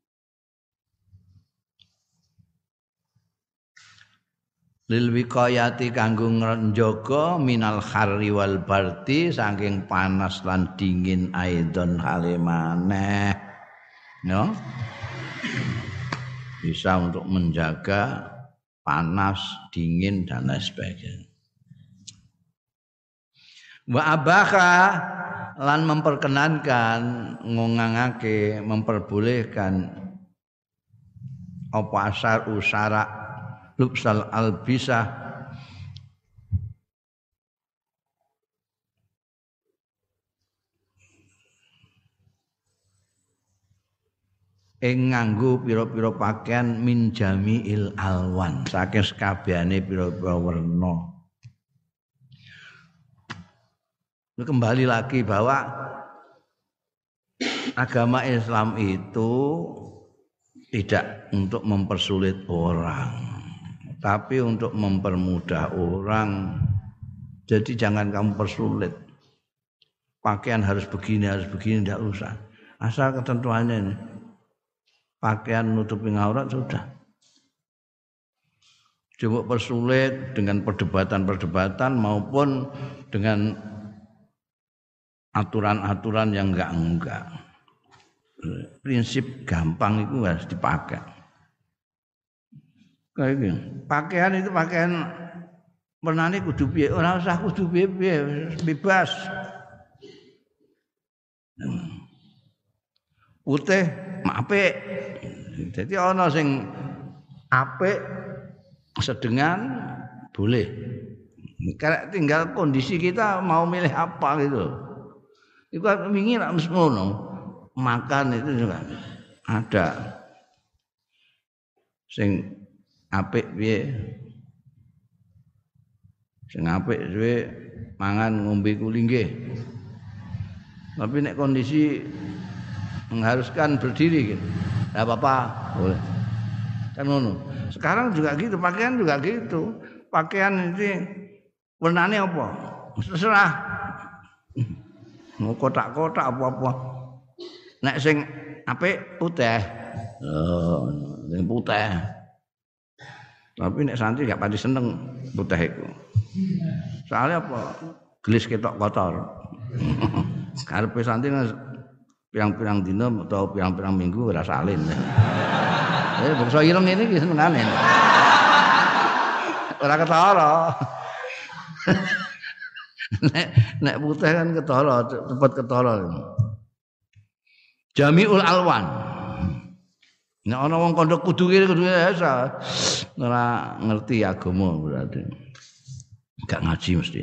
A: Lil wiqayati kanggo njaga minal harri wal barti saking panas lan dingin aidon halimane no bisa untuk menjaga panas dingin dan lain sebagainya. Wa abaka lan memperkenankan ngongangake memperbolehkan apa asar usara lubsal albisah. Ing nganggo pira-pira pakaian min jamiil alwan. Saking sekabehane pira-pira werna. Kembali lagi bahwa agama Islam itu tidak untuk mempersulit orang tapi untuk mempermudah orang. Jadi jangan kamu persulit. Pakaian harus begini, harus begini, tidak usah. Asal ketentuannya ini. Pakaian nutupi aurat sudah. Coba persulit dengan perdebatan-perdebatan maupun dengan aturan-aturan yang enggak-enggak. Prinsip gampang itu harus dipakai. Kayak gitu. Pakaian itu pakaian pernah kudu piye, ora usah kudu piye bebas. Putih apik. Jadi ana sing apik sedengan boleh. Karena tinggal kondisi kita mau milih apa gitu. Itu kan ingin ngono. Makan itu juga ada. Sing apik piye? Sing apik suwe mangan ngombe kuli tapi nek kondisi mengharuskan berdiri gitu enggak apa-apa boleh. Kan ngono. Sekarang juga gitu pakaian juga gitu. Pakaian ini warnanya apa? Terserah. Mau kotak-kotak apa-apa. Nek sing apik putih. Oh, putih. Tapi nek santri gak pati seneng putih iku. Soalnya apa? Gelis ketok kotor. Karepe santri pirang-pirang dina atau pirang-pirang minggu ora salin. Eh bangsa ireng ini ki senengane. Ora ketara. nek nek putih kan ketara, cepat ketara. Jamiul Alwan. Nek ana wong kandha kudu kene kudu ora ngerti agama berarti. Gak ngaji mesti.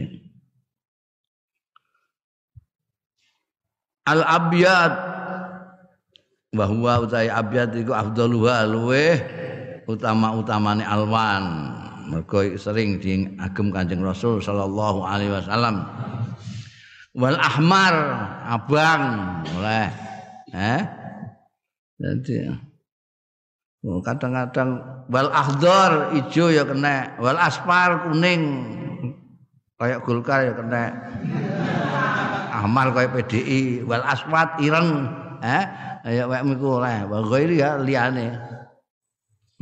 A: Al abyad bahwa utai abyad iku afdaluha luweh utama-utamane alwan. Mergo sering diagem Kanjeng Rasul sallallahu alaihi wasallam. Wal ahmar abang oleh eh jadi kadang-kadang wal ahdar ijo ya kena wal aspar kuning. Kayak Golkar ya kena. Ahmar kayak PDI wal aswat ireng. Eh ya wek miku oleh. Wa ghairi ya liyane.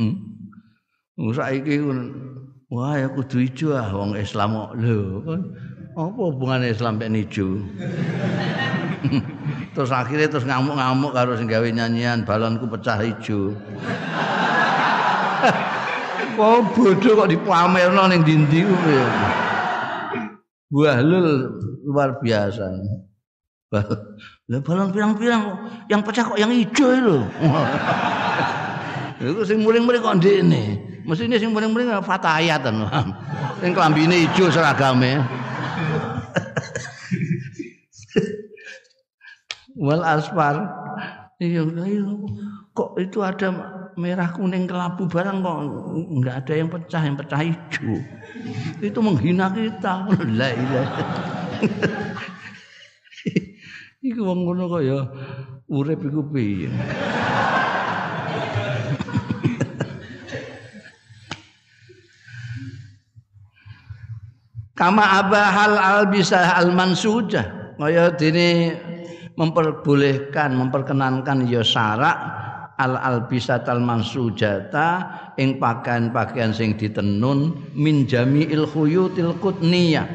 A: Hmm. Saiki wah ya kudu ijo ah wong Islam lho apa hubungannya Islam mek ijo terus akhirnya terus ngamuk-ngamuk karo sing gawe nyanyian balonku pecah ijo. Kok bodoh kok dipamerno ning ndi-ndi kuwi lul luar biasa. Lah balon pirang-pirang yang pecah kok yang hijau itu itu sing muring-muring kok ndekne. Mestine sing muring-muring fatayat kan sing klambine ijo seragame wal asfar. Iya, iya. Kok itu ada merah kuning kelabu barang kok? Enggak ada yang pecah yang pecah hijau. Itu menghina kita. La ilaha iku wong ngono kok ya urip iku piye kama abahal albisah al mansujah. Kaya dene memperbolehkan memperkenankan ya syarak al albisatal mansujata ing pakaian-pakaian sing ditenun min jami'il khuyutil qutniyah.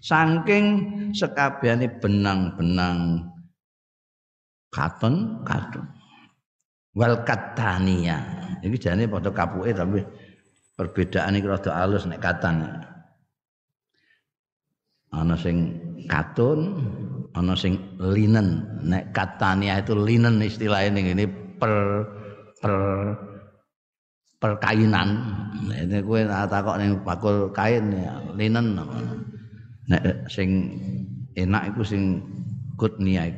A: Saking sekabehane benang-benang katon katon. Wal katania iki jane padha kapuke tapi perbedaan iki rada alus nek ana sing katun ana sing linen. Nek katania itu linen istilahnya ini per per perkainan. Ini kowe takok ning bakul kain ya linen. Nek sing enak itu sing kutnia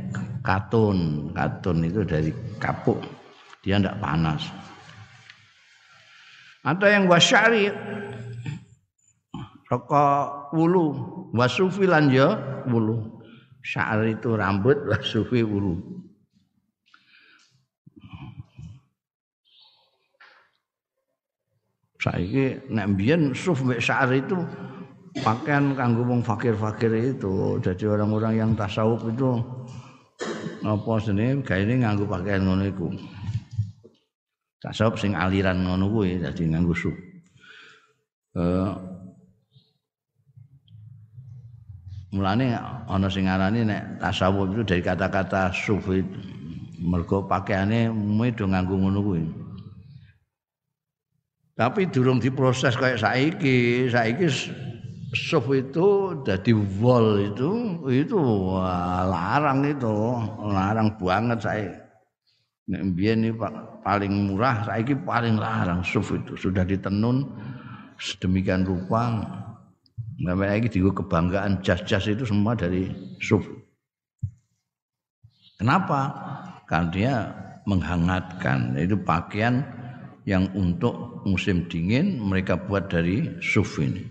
A: katun katun itu dari kapuk. Dia ndak panas. Ada yang wasyari rokok wulu wasufi lan ya wulu Sya'ar itu rambut, sufi ulu. Saiki nek mbiyen suf mek sya'ar itu pakaian kanggo wong fakir-fakir itu. Jadi orang-orang yang tasawuf itu apa sene gaene nganggo pakaian ngono. Tasawuf sing aliran ngono kuwi dadi nganggo suf. Uh, Mulane ana sing ngarani nek tasawuf itu dari kata-kata sufi mergo pakaiane do nganggo ngono kuwi. Tapi durung diproses kayak saiki, saiki suf itu dadi wol itu itu wah, larang itu, larang banget saya. Nek ini paling murah, saiki paling larang suf itu sudah ditenun sedemikian rupa Namanya lagi juga kebanggaan jas-jas itu semua dari suf. Kenapa? Karena dia menghangatkan. Itu pakaian yang untuk musim dingin mereka buat dari suf ini.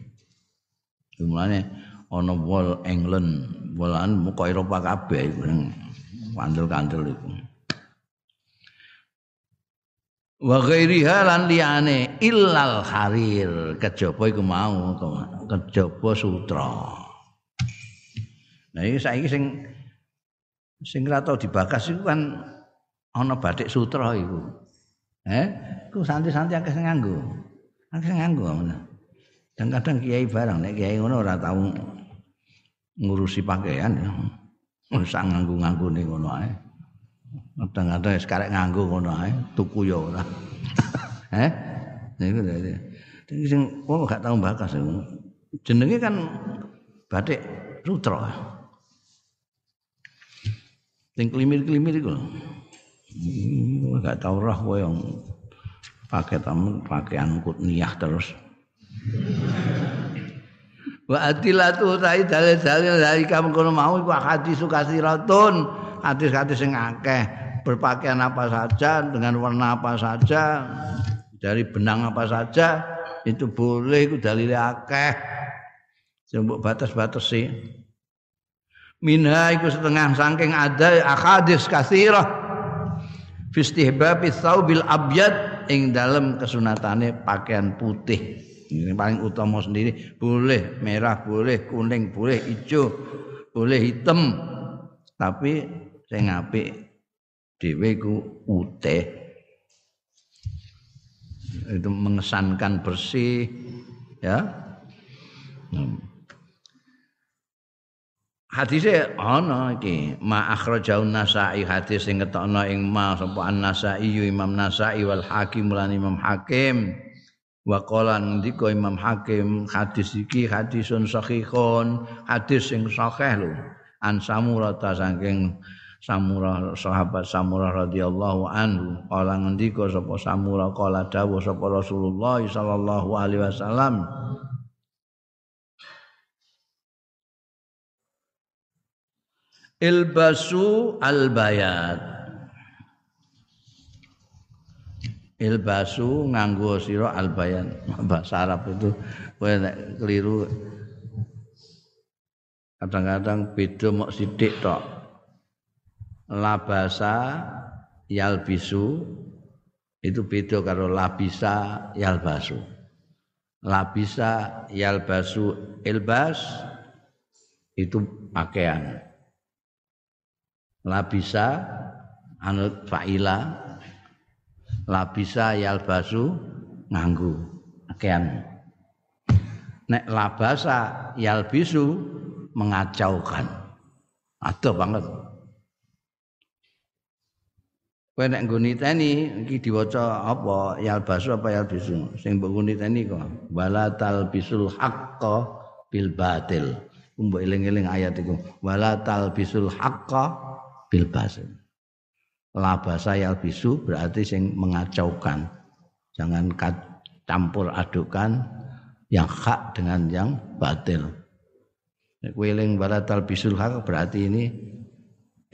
A: Mulane ono wall England, wallan muka Eropa kabeh iku kandel-kandel itu. Wa ghairiha lan liyane illal harir kejaba iku mau kejaba sutra nah iki saiki sing sing ora tau dibakas iku kan ana batik sutra iku. Eh, ku santi-santi akeh sing nganggo. Akeh sing nganggo ngono. Dan kadang kiai barang nek kiai ngono ora tau ngurusi pakaian ya. Wis nganggo-nganggo ning ngono ae. Kadang-kadang wis karek nganggo ngono ae, tuku ya ora. Eh? Niku dadi. Sing wong gak tau bakas. Jenenge kan batik sutra. Sing klimir-klimir iku. Hmm, gak tau roh kowe yang pakai tamu pakaian kutniyah terus. Wa adilatu tai dalil-dalil dari kamu kono mau iku hadis kasiratun. Hadis-hadis sing akeh. Berpakaian apa saja dengan warna apa saja dari benang apa saja itu boleh itu dalile akeh. Coba batas-batas sih minha iku setengah saking ada akadis kasirah fi istihbabi thawbil abyad ing dalam kesunatane pakaian putih. Ini paling utama sendiri. Boleh merah boleh kuning boleh hijau boleh hitam. Tapi sing apik dhewe ku utih. Itu mengesankan bersih ya. Hmm. Hadise ana iki ma akhrajaun nasai. Hadis sing ketokno ing ma sapa an-nasai Imam Nasai wal Hakim lan Imam Hakim. Wa qala ndika Imam Hakim hadis iki hadisun sahihun hadis sing sahih lho. An samurah ta saking Samurah sahabat Samurah radhiyallahu anhu. Kala ngendika sapa Samurah kala dawuh sapa Rasulullah sallallahu alaihi wasallam. Ilbasu albayat. Ilbasu nganggo sira albayan bahasa Arab itu kowe keliru kadang-kadang beda mok sithik tok labasa yalbisu itu beda karo labisa yalbasu. Labisa yalbasu ilbas itu pakaian. Labisa anut faila. Labisa yalbasu nganggu pakaian. Nek labasa yalbisu mengacaukan. Ada banget Kowe nek nggone teni iki diwaca apa? Yalbasu apa yalbisu? Sing mbok nggone teni kok. Wala talbisul haqqo bil batil. Mbok eling-eling ayat iku. Wala talbisul haqqo bil batil. Labasa yalbisu berarti sing mengacaukan. Jangan campur adukan yang hak dengan yang batil. Nek eling wala talbisul haqq berarti ini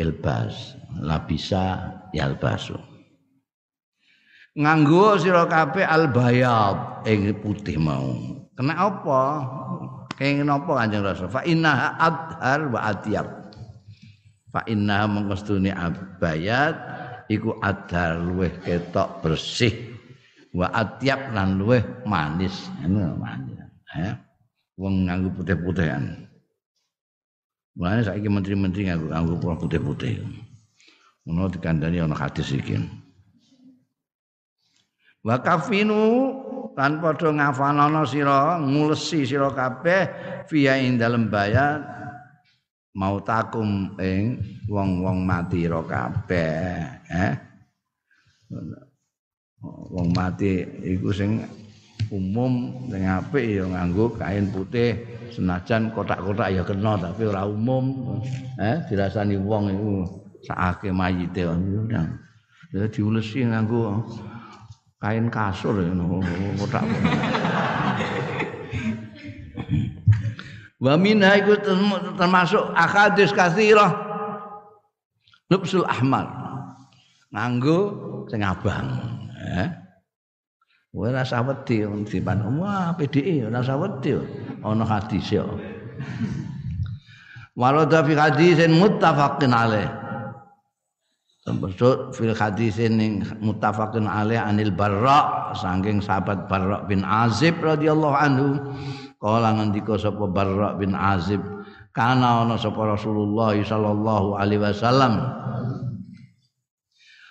A: ilbas labisa yalbasu. Nganggo sira kabeh albayad ing putih mau. Kena apa? Kenging apa kanjeng rasul fa innaha adhar wa atyab fa innaha mengkostune abayat iku adhar luweh ketok bersih wa atyab lan luweh manis. Ngono manis. Ya. Wong nganggo putih-putihan. Mulane saiki menteri-menteri nganggo nganggo putih-putih. Ngono dikandani ana hadis iki. Wa kafinu lan padha ngafalana sira ngulesi sira kabeh fiya ing dalem bayat mau takum ing wong-wong mati ro kabeh eh wong mati iku sing umum sing apik ya nganggo kain putih senajan kotak-kotak ya kena tapi ora umum eh dirasani wong iku sakake mayite udah ya diulesi nganggo kain kasur kotak Wa minha iku termasuk akadis kathirah Lubsul ahmar nganggo sing abang eh Kowe rasa wedi dipan. Wah, PDI rasa wedi. Ana hadis ya. Warada fi hadisin muttafaqin alaih. Termasuk fil hadisin ning muttafaqin alaih anil Barra saking sahabat Barra bin Azib radhiyallahu anhu. Kala ngendika sapa Barra bin Azib, kana ana sapa Rasulullah sallallahu alaihi wasallam?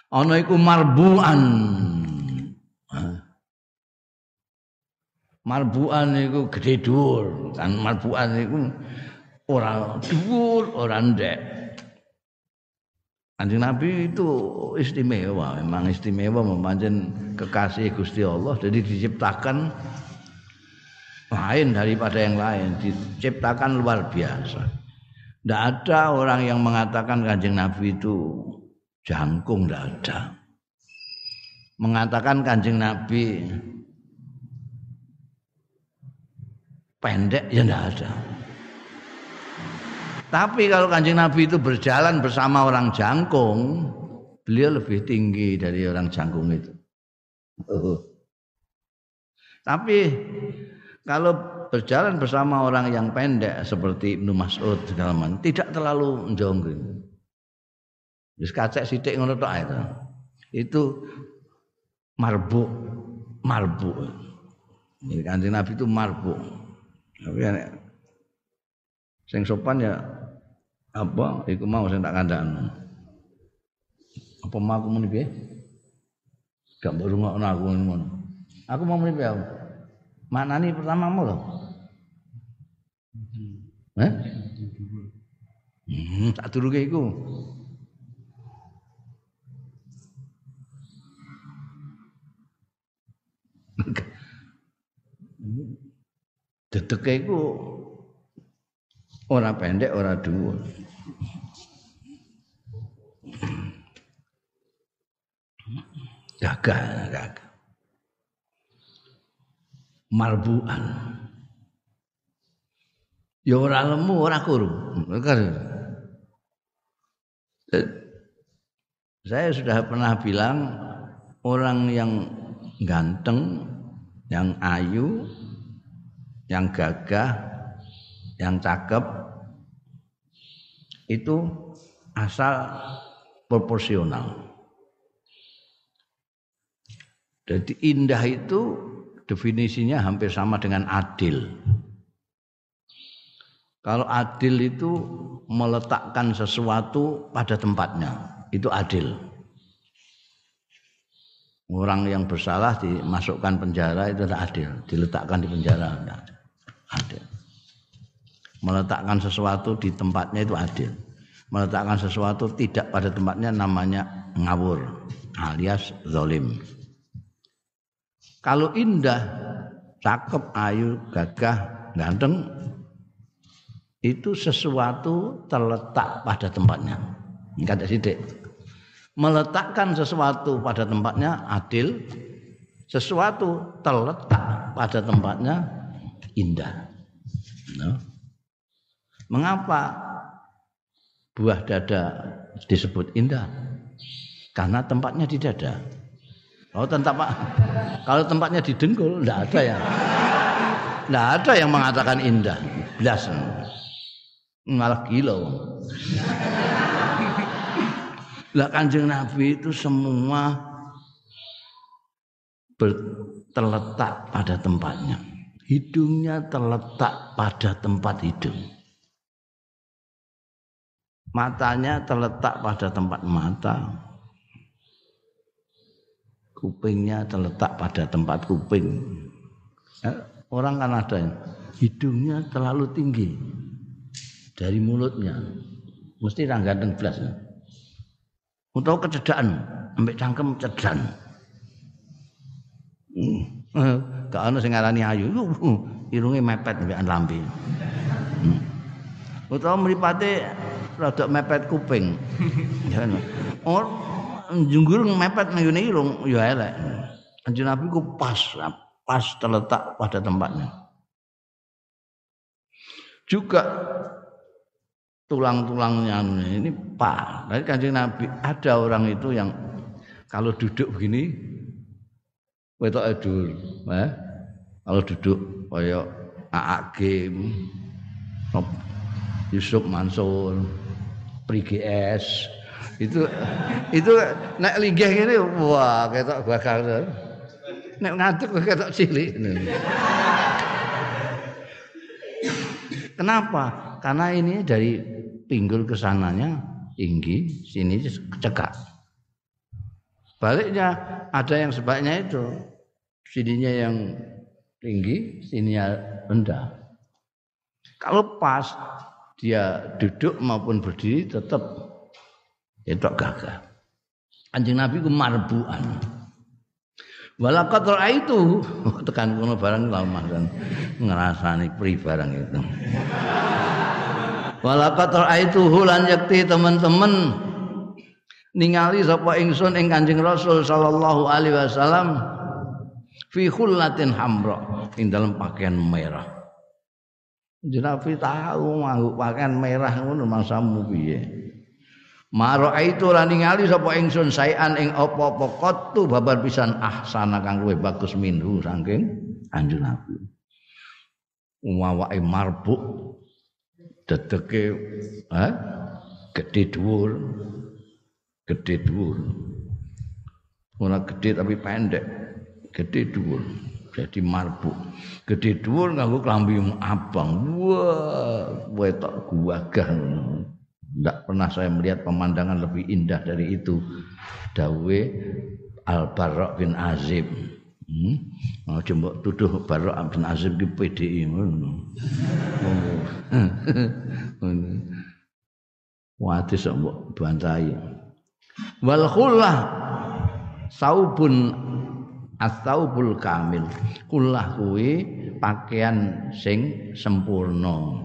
A: Ana iku marbuan. Marbuan iku gede dhuwur. Kan marbuan iku ora dhuwur ora ndek Anjing Nabi itu istimewa, memang istimewa memancen kekasih Gusti Allah. Jadi diciptakan lain daripada yang lain, diciptakan luar biasa. Tidak ada orang yang mengatakan kanjeng Nabi itu jangkung, tidak ada. Mengatakan kanjeng Nabi pendek, ya tidak ada. Tapi kalau kanjeng Nabi itu berjalan bersama orang jangkung, beliau lebih tinggi dari orang jangkung itu. Uh. Tapi kalau berjalan bersama orang yang pendek seperti Ibnu Mas'ud segala tidak terlalu menjongkring. Wis kacek sithik ngono tok itu. Itu marbu, marbu. Ini kanjeng Nabi itu marbu. Tapi sing sopan ya apa? Iku mau sing tak kandhakno apa mau aku muni piye? Gak mbok rungokno aku ngono. Aku mau muni piye maknani pertamamu lho. Eh? Hmm, tak turuke iku. Dedeke iku ora pendek ora dhuwur. Jaga jaga marbuan ya ora lemu ora kuru saya sudah pernah bilang orang yang ganteng yang ayu yang gagah yang cakep itu asal proporsional. Jadi indah itu definisinya hampir sama dengan adil. Kalau adil itu meletakkan sesuatu pada tempatnya, itu adil. Orang yang bersalah dimasukkan penjara itu tidak adil, diletakkan di penjara adil meletakkan sesuatu di tempatnya itu adil. Meletakkan sesuatu tidak pada tempatnya namanya ngawur alias zolim. Kalau indah cakep ayu gagah ganteng itu sesuatu terletak pada tempatnya. Kata sidik. Meletakkan sesuatu pada tempatnya adil sesuatu terletak pada tempatnya indah. No? Mengapa buah dada disebut indah? Karena tempatnya di dada. Kalau tempat kalau tempatnya di dengkul tidak ada ya. Tidak ada yang mengatakan indah. Belas. Malah gila. Lah Kanjeng Nabi itu semua terletak pada tempatnya. Hidungnya terletak pada tempat hidung matanya terletak pada tempat mata kupingnya terletak pada tempat kuping ya, orang kan ada yang hidungnya terlalu tinggi dari mulutnya mesti orang ganteng belas ya. untuk kecedaan ambek cangkem cedan hmm. gak ana sing ngarani ayu irunge mepet ambek lambe hmm. Rada mepet kuping. Ya. Oh, junggur mepet ngene irung ya elek. Kanjeng Nabi ku pas, pas terletak pada tempatnya. Juga tulang-tulangnya ini pas. Dari kanjeng Nabi ada orang itu yang kalau duduk begini wetok edur, eh? Kalau duduk kaya aak game Yusuf Mansur PGS itu itu nek linggih ngene wah ketok bakal nek ngantuk ketok cilik Kenapa? Karena ini dari pinggul ke sananya tinggi, sini cekak. Baliknya ada yang sebaliknya itu. Sininya yang tinggi, sininya rendah. Kalau pas dia duduk maupun berdiri tetap itu gagah. Anjing Nabi ku marbuan. Walakat itu tekan kono barang lama kan ngerasani pri barang itu. Walakat itu hulan yakti teman-teman ningali sapa ingsun ing Kanjeng Rasul sallallahu alaihi wasallam fi khullatin hamra ing dalam pakaian merah. Jenabi tahu mau pakaian merah ngono mangsamu piye? Maro itu lan ningali sapa ingsun sayan ing apa-apa qattu babar pisan ahsana kang luwih bagus minhu saking anjun Nabi. Wawake marbuk dedeke ha gedhe dhuwur. Gedhe dhuwur. Ora gedhe tapi pendek. Gedhe dhuwur. Jadi marbuk. Gedhe dhuwur nganggo klambi abang. Wah, wetok guagah. Tidak pernah saya melihat pemandangan lebih indah dari itu. Dawe Al Barok bin Azib. Hmm? Oh, coba tuduh Barok bin Azib di PDI. Wadis mbok bantai. Wal khullah saubun asaubul kamil. Kullah kuwi pakaian sing sempurna.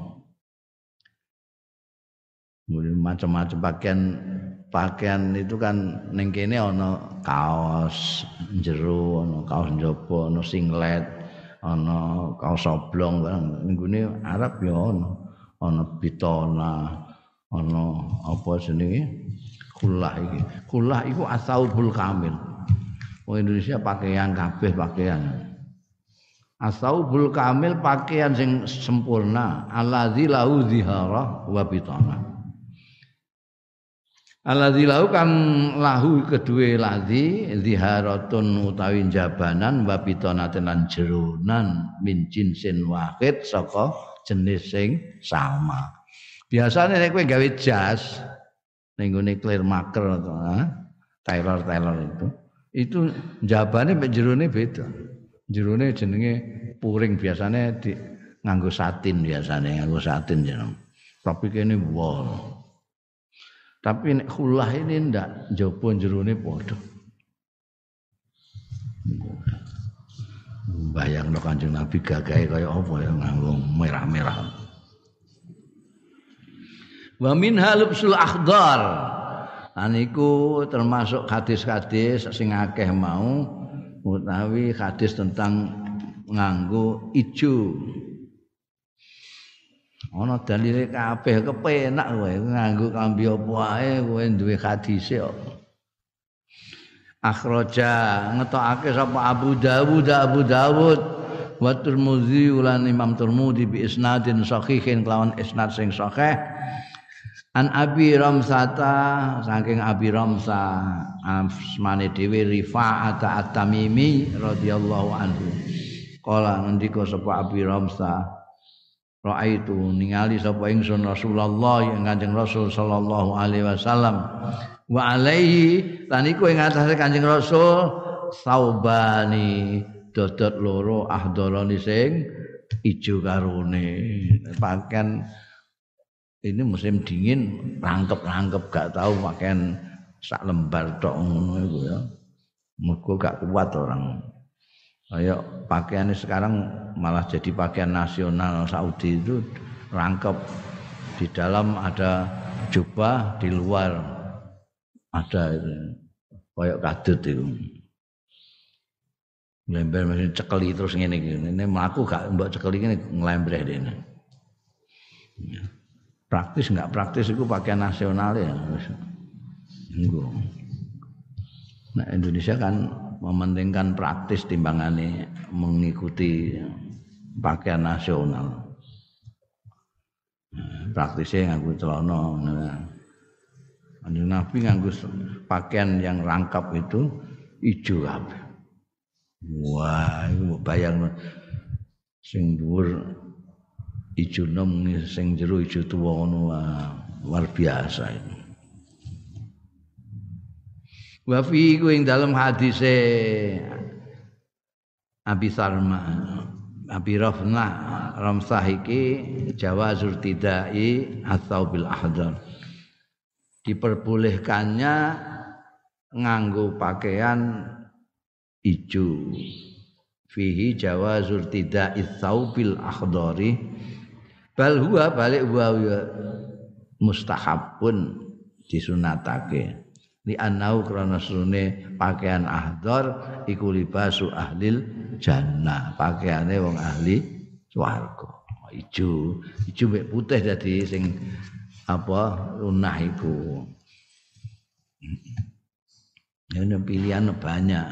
A: Macam-macam pakaian pakaian itu kan ning kene ana kaos jero ana kaos njaba ana singlet ana kaos oblong ning Arab ya ana ana bitona ana apa jenenge? Kulah iki. Kulah iku asaubul kamil wong Indonesia pakaian kabeh pakaian. Asaubul kamil pakaian sing sempurna. Alladzi lahu zihara wa bitana. Alladzi lahu kang lahu kedue ladzi ziharatun utawi jabanan wa pitanaten lan jeronan min jinsin wahid saka jenis sing sama. Biasane nek kowe gawe jas ning ngene clear marker atau tailor-tailor itu, itu jabane mek jerone beda. Jerone jenenge puring biasanya di nganggo satin biasanya nganggo satin jeneng. Tapi kene wol. Tapi nek khulah ini ndak jaba jerone padha. Bayang no kanjeng Nabi gagahe kaya apa ya nganggo merah-merah. Wa min halubsul akhdar. Lan iku termasuk hadis-hadis sing akeh mau utawi hadis tentang nganggo ijo. Ana dalile kabeh kepenak kowe nganggo kambi apa ae kowe duwe hadise kok. Akhraja ngetokake sapa Abu Dawud Abu Dawud wa Tirmidzi ulan Imam Tirmidzi bi isnadin sahihin kelawan isnad sing sahih An Abi Ramsata saking Abi Ramsa asmane dhewe Rifa'at At-Tamimi radhiyallahu anhu. Kala ngendika sapa Abi Ramsa Ra'aitu ningali sapa ingsun Rasulullah yang Kanjeng Rasul sallallahu alaihi wasallam wa alaihi lan iku ing atase Kanjeng Rasul saubani dodot loro ahdorani sing ijo karone pakaian ini musim dingin rangkep-rangkep gak tahu pakaian sak lembar tok ngono ya. Mergo gak kuat orang. Ayo pakaiannya sekarang malah jadi pakaian nasional. Saudi itu rangkep. Di dalam ada jubah di luar ada itu. Kayak kadut itu. Ngelember masih cekeli terus ini ini melaku gak mbak cekeli ini ngelember deh ini praktis nggak praktis itu pakaian nasional ya nah Indonesia kan mementingkan praktis timbangane mengikuti pakaian nasional. Praktisnya nganggo celana. Anjing Nabi nganggo pakaian yang rangkap itu ijo kabeh. Wah, iku bayang sing dhuwur ijo nom sing jero ijo tuwa ngono luar biasa itu. wa fi ing dalem hadise Abi Sarma Abi Rafna Ramsah iki jawazur tidai atau bil ahdar diperbolehkannya nganggo pakaian ijo. Fihi jawazur tidai bil akhdari bal huwa balik huwa mustahabun disunatake. Li annau krana sune pakaian ahdar iku libasu ahlil jannah. Pakaiane wong ahli swarga. Ijo ijo mek putih dadi sing apa lunah iku. Ini pilihan banyak.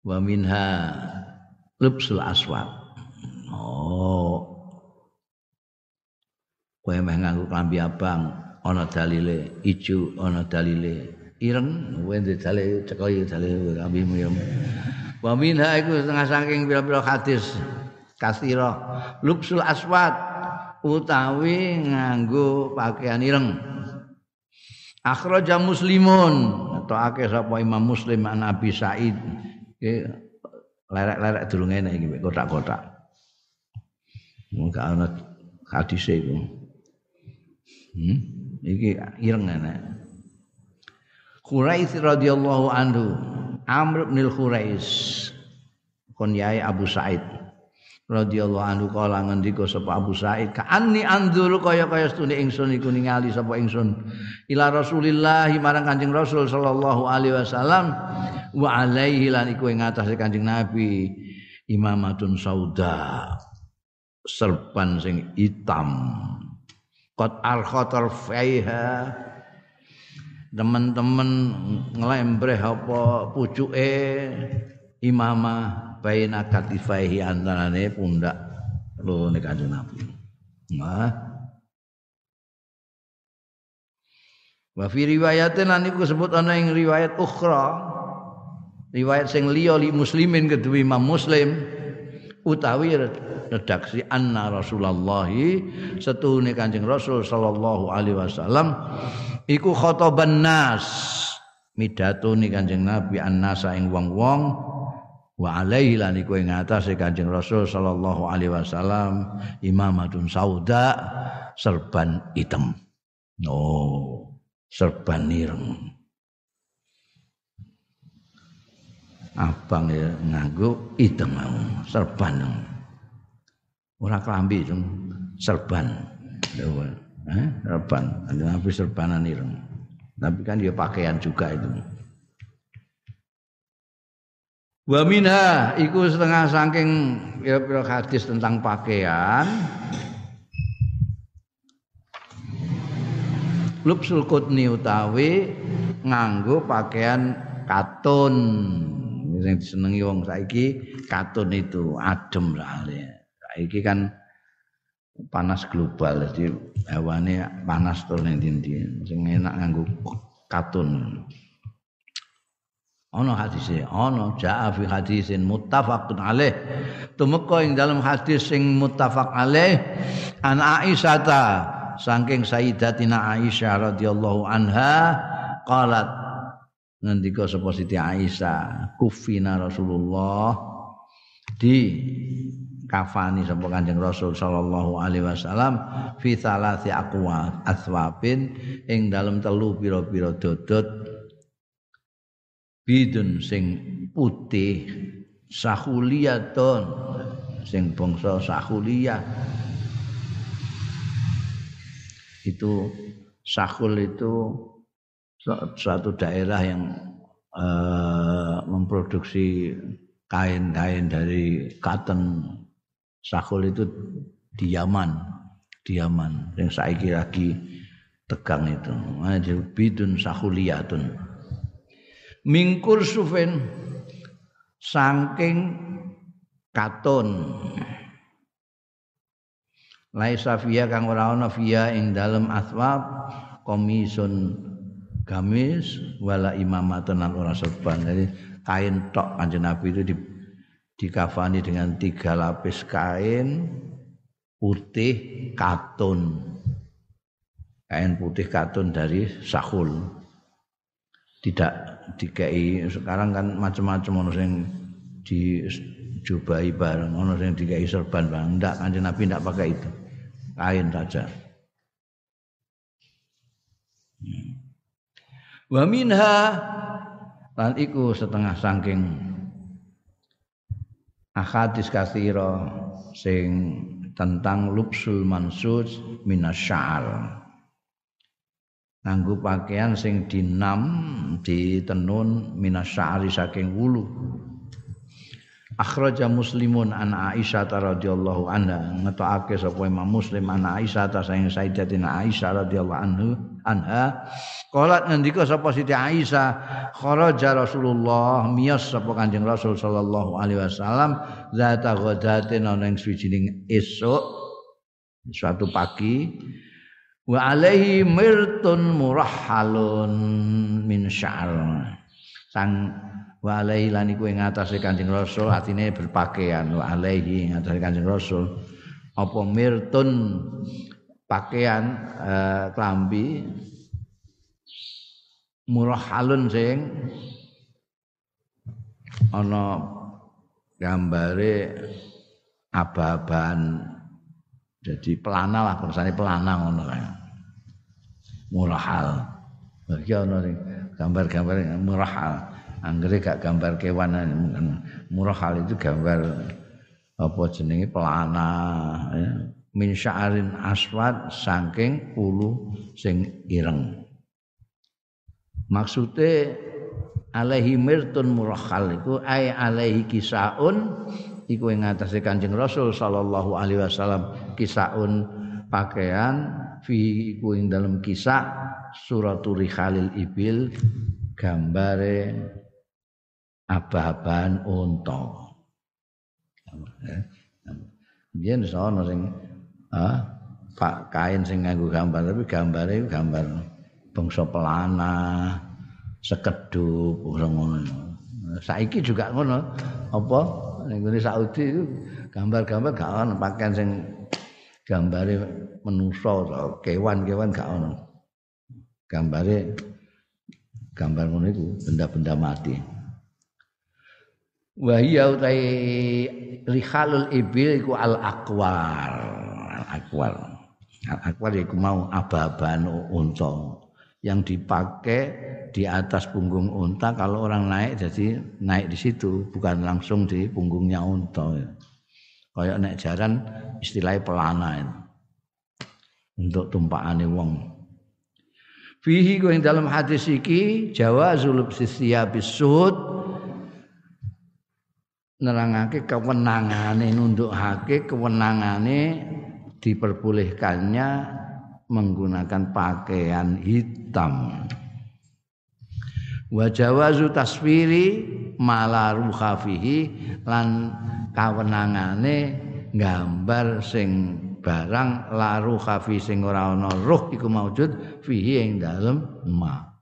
A: Wa minha lubsul aswad oh. Kowe meh nganggo klambi abang ana dalile ijo ana dalile ireng. Wende dalile cekoy dalile ambimu ya wa minha iku setengah saking pira-pira hadis kasira. Lubsul aswad utawi nganggo pakaian ireng. Akhraja muslimun atau akeh sapa Imam Muslim an Abi Said. Lerek-lerek durung enak iki kotak-kotak mung ana hadis iku. Hmm? iki ireng enek Quraish radhiyallahu anhu Amr bin Al-Quraish kon yai Abu Said radhiyallahu anhu kala ngendika sapa Abu Said ka anni anzur kaya-kaya stune ingsun iku ningali sapa ingsun ila Rasulillah marang Kanjeng Rasul sallallahu alaihi wasallam wa alaihi lan iku ing atase Kanjeng Nabi imamatun sauda serban sing hitam Qad arkhatar faiha teman-teman ngelembreh apa pucuke imamah baina katifaihi antarane pundak loro kanjeng Nabi. Nah. Wa fi riwayatin lan iku sebut ana ing riwayat ukhra. Riwayat sing liya li muslimin kedua Imam Muslim utawi redaksi anna Rasulullah setune Kanjeng Rasul sallallahu alaihi wasallam iku khotoban nas. Midatoni Kanjeng Nabi annasa ing wong-wong wa alaihi lan iku ing atase Kanjeng Rasul sallallahu alaihi wasallam imamatun sauda serban hitam. Oh serban ireng abang ya nganggo hitam serban ora klambi serban. Eh serban. Nabi serbanan ireng tapi kan dia pakaian juga itu. Wa minha iku setengah saking pira-pira hadis tentang pakaian. Lubsul kutni utawi nganggo pakaian katun. Sing disenengi wong. Saiki katun itu adem lah. iki kan panas global jadi hewane panas to ning ndi sing enak nganggo katun. Ana hadise ana jaa fi hadisin muttafaqun alaih. Tumeka ing dalam hadis sing muttafaq alaih an Aisyah ta saking Sayyidatina Aisyah radhiyallahu anha qalat ngendika sapa Siti Aisyah kufina Rasulullah. Di kafani sapa Kanjeng Rasul sallallahu alaihi wasallam fi salasi aqwa aswabin ing dalem telu pira-pira dodot bidun sing putih sahuliyatun sing bangsa sahuliyah itu sahul itu suatu daerah yang uh, memproduksi kain-kain dari cotton Sakul itu di Yaman, di Yaman yang saiki lagi tegang itu. Ada bidun sakuliyatun. Mingkur sufin saking katon. Laisa fiya kang ora ana fiya ing dalem aswab komisun gamis wala imamatun lan ora serban. Jadi kain tok kanjeng Nabi itu di dikafani dengan tiga lapis kain putih katun kain putih katun dari sahul tidak dikai sekarang kan macam-macam ono sing dijubai bareng ono sing dikai serban bareng ndak kanjeng Nabi ndak pakai itu kain saja. Wa minha. Lan iku setengah saking ahadis kathira sing tentang lubsul mansud minasya'ar nganggo pakaian sing dinam ditenun minasyari saking wulu. Akhraja muslimun an Aisyah radhiyallahu anha ngetokake sapa Imam Muslim an Aisyah ta saking Sayyidatina Aisyah radhiyallahu anhu anha. Qalat ngendika sapa Siti Aisyah kharaja Rasulullah miyas sapa Kanjeng Rasul sallallahu alaihi wasallam zata ghadatin ana ing suwijining esuk suatu pagi wa alaihi mirtun murahhalun min sya'ar sang wa alaihi lan iku ing atase Kanjeng Rasul atine berpakaian wa alaihi ing atase Kanjeng Rasul. Apa mirtun pakaian eh, klambi. Murahhalun sing. Ana gambare aba-aban jadi pelana lah kersane pelana ngono kae murahal bagi ono gambar-gambar murahal anggere gak gambar kewan murahal itu gambar apa jenenge? Pelana ya. Min sya'arin aswad saking ulu sing ireng maksude alaihi mirtun murahal iku ai alaihi kisaun iku ing ngatasé Kanjeng Rasul sallallahu alaihi wasallam kisaun pakaian fi iku ing dalam kisah suratul rikhalil ibil gambare abah-abahan unta. Biyen sono sing pak kain sing nganggo gambar tapi gambare gambar bangsa pelana, sekedup ngono. Saiki juga ngono. Apa ning Saudi itu gambar-gambar gak ono pakaian sing gambare manusa kewan-kewan gak ono. Gambare gambar ngono iku benda-benda mati. Wa hiya utai rihalul ibil iku al aqwar. Al aqwar. Al aqwar iku mau aba-aban unta yang dipakai di atas punggung unta kalau orang naik jadi naik di situ bukan langsung di punggungnya unta kayak naik jalan istilahnya pelana itu. untuk tumpakane wong fihi yang dalam hadis iki jawazul sisiyabis sud nerangake kewenangane nundukake kewenangane diperbolehkannya menggunakan pakaian hitam. Wa jawazu taswiri mala ruhafihi lan kawenangane gambar sing barang laru khafi sing ora ana ruh iku maujud fihi ing dalem ma.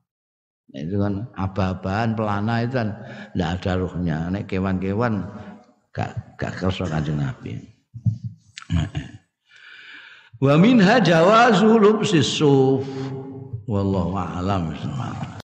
A: Nah, itu kan aba-abahan pelana itu kan tidak ada ruhnya. Nek kewan-kewan gak gak kersa kanjeng Nabi. Wa minha jawazu lubsis suf. Wallahu a'lam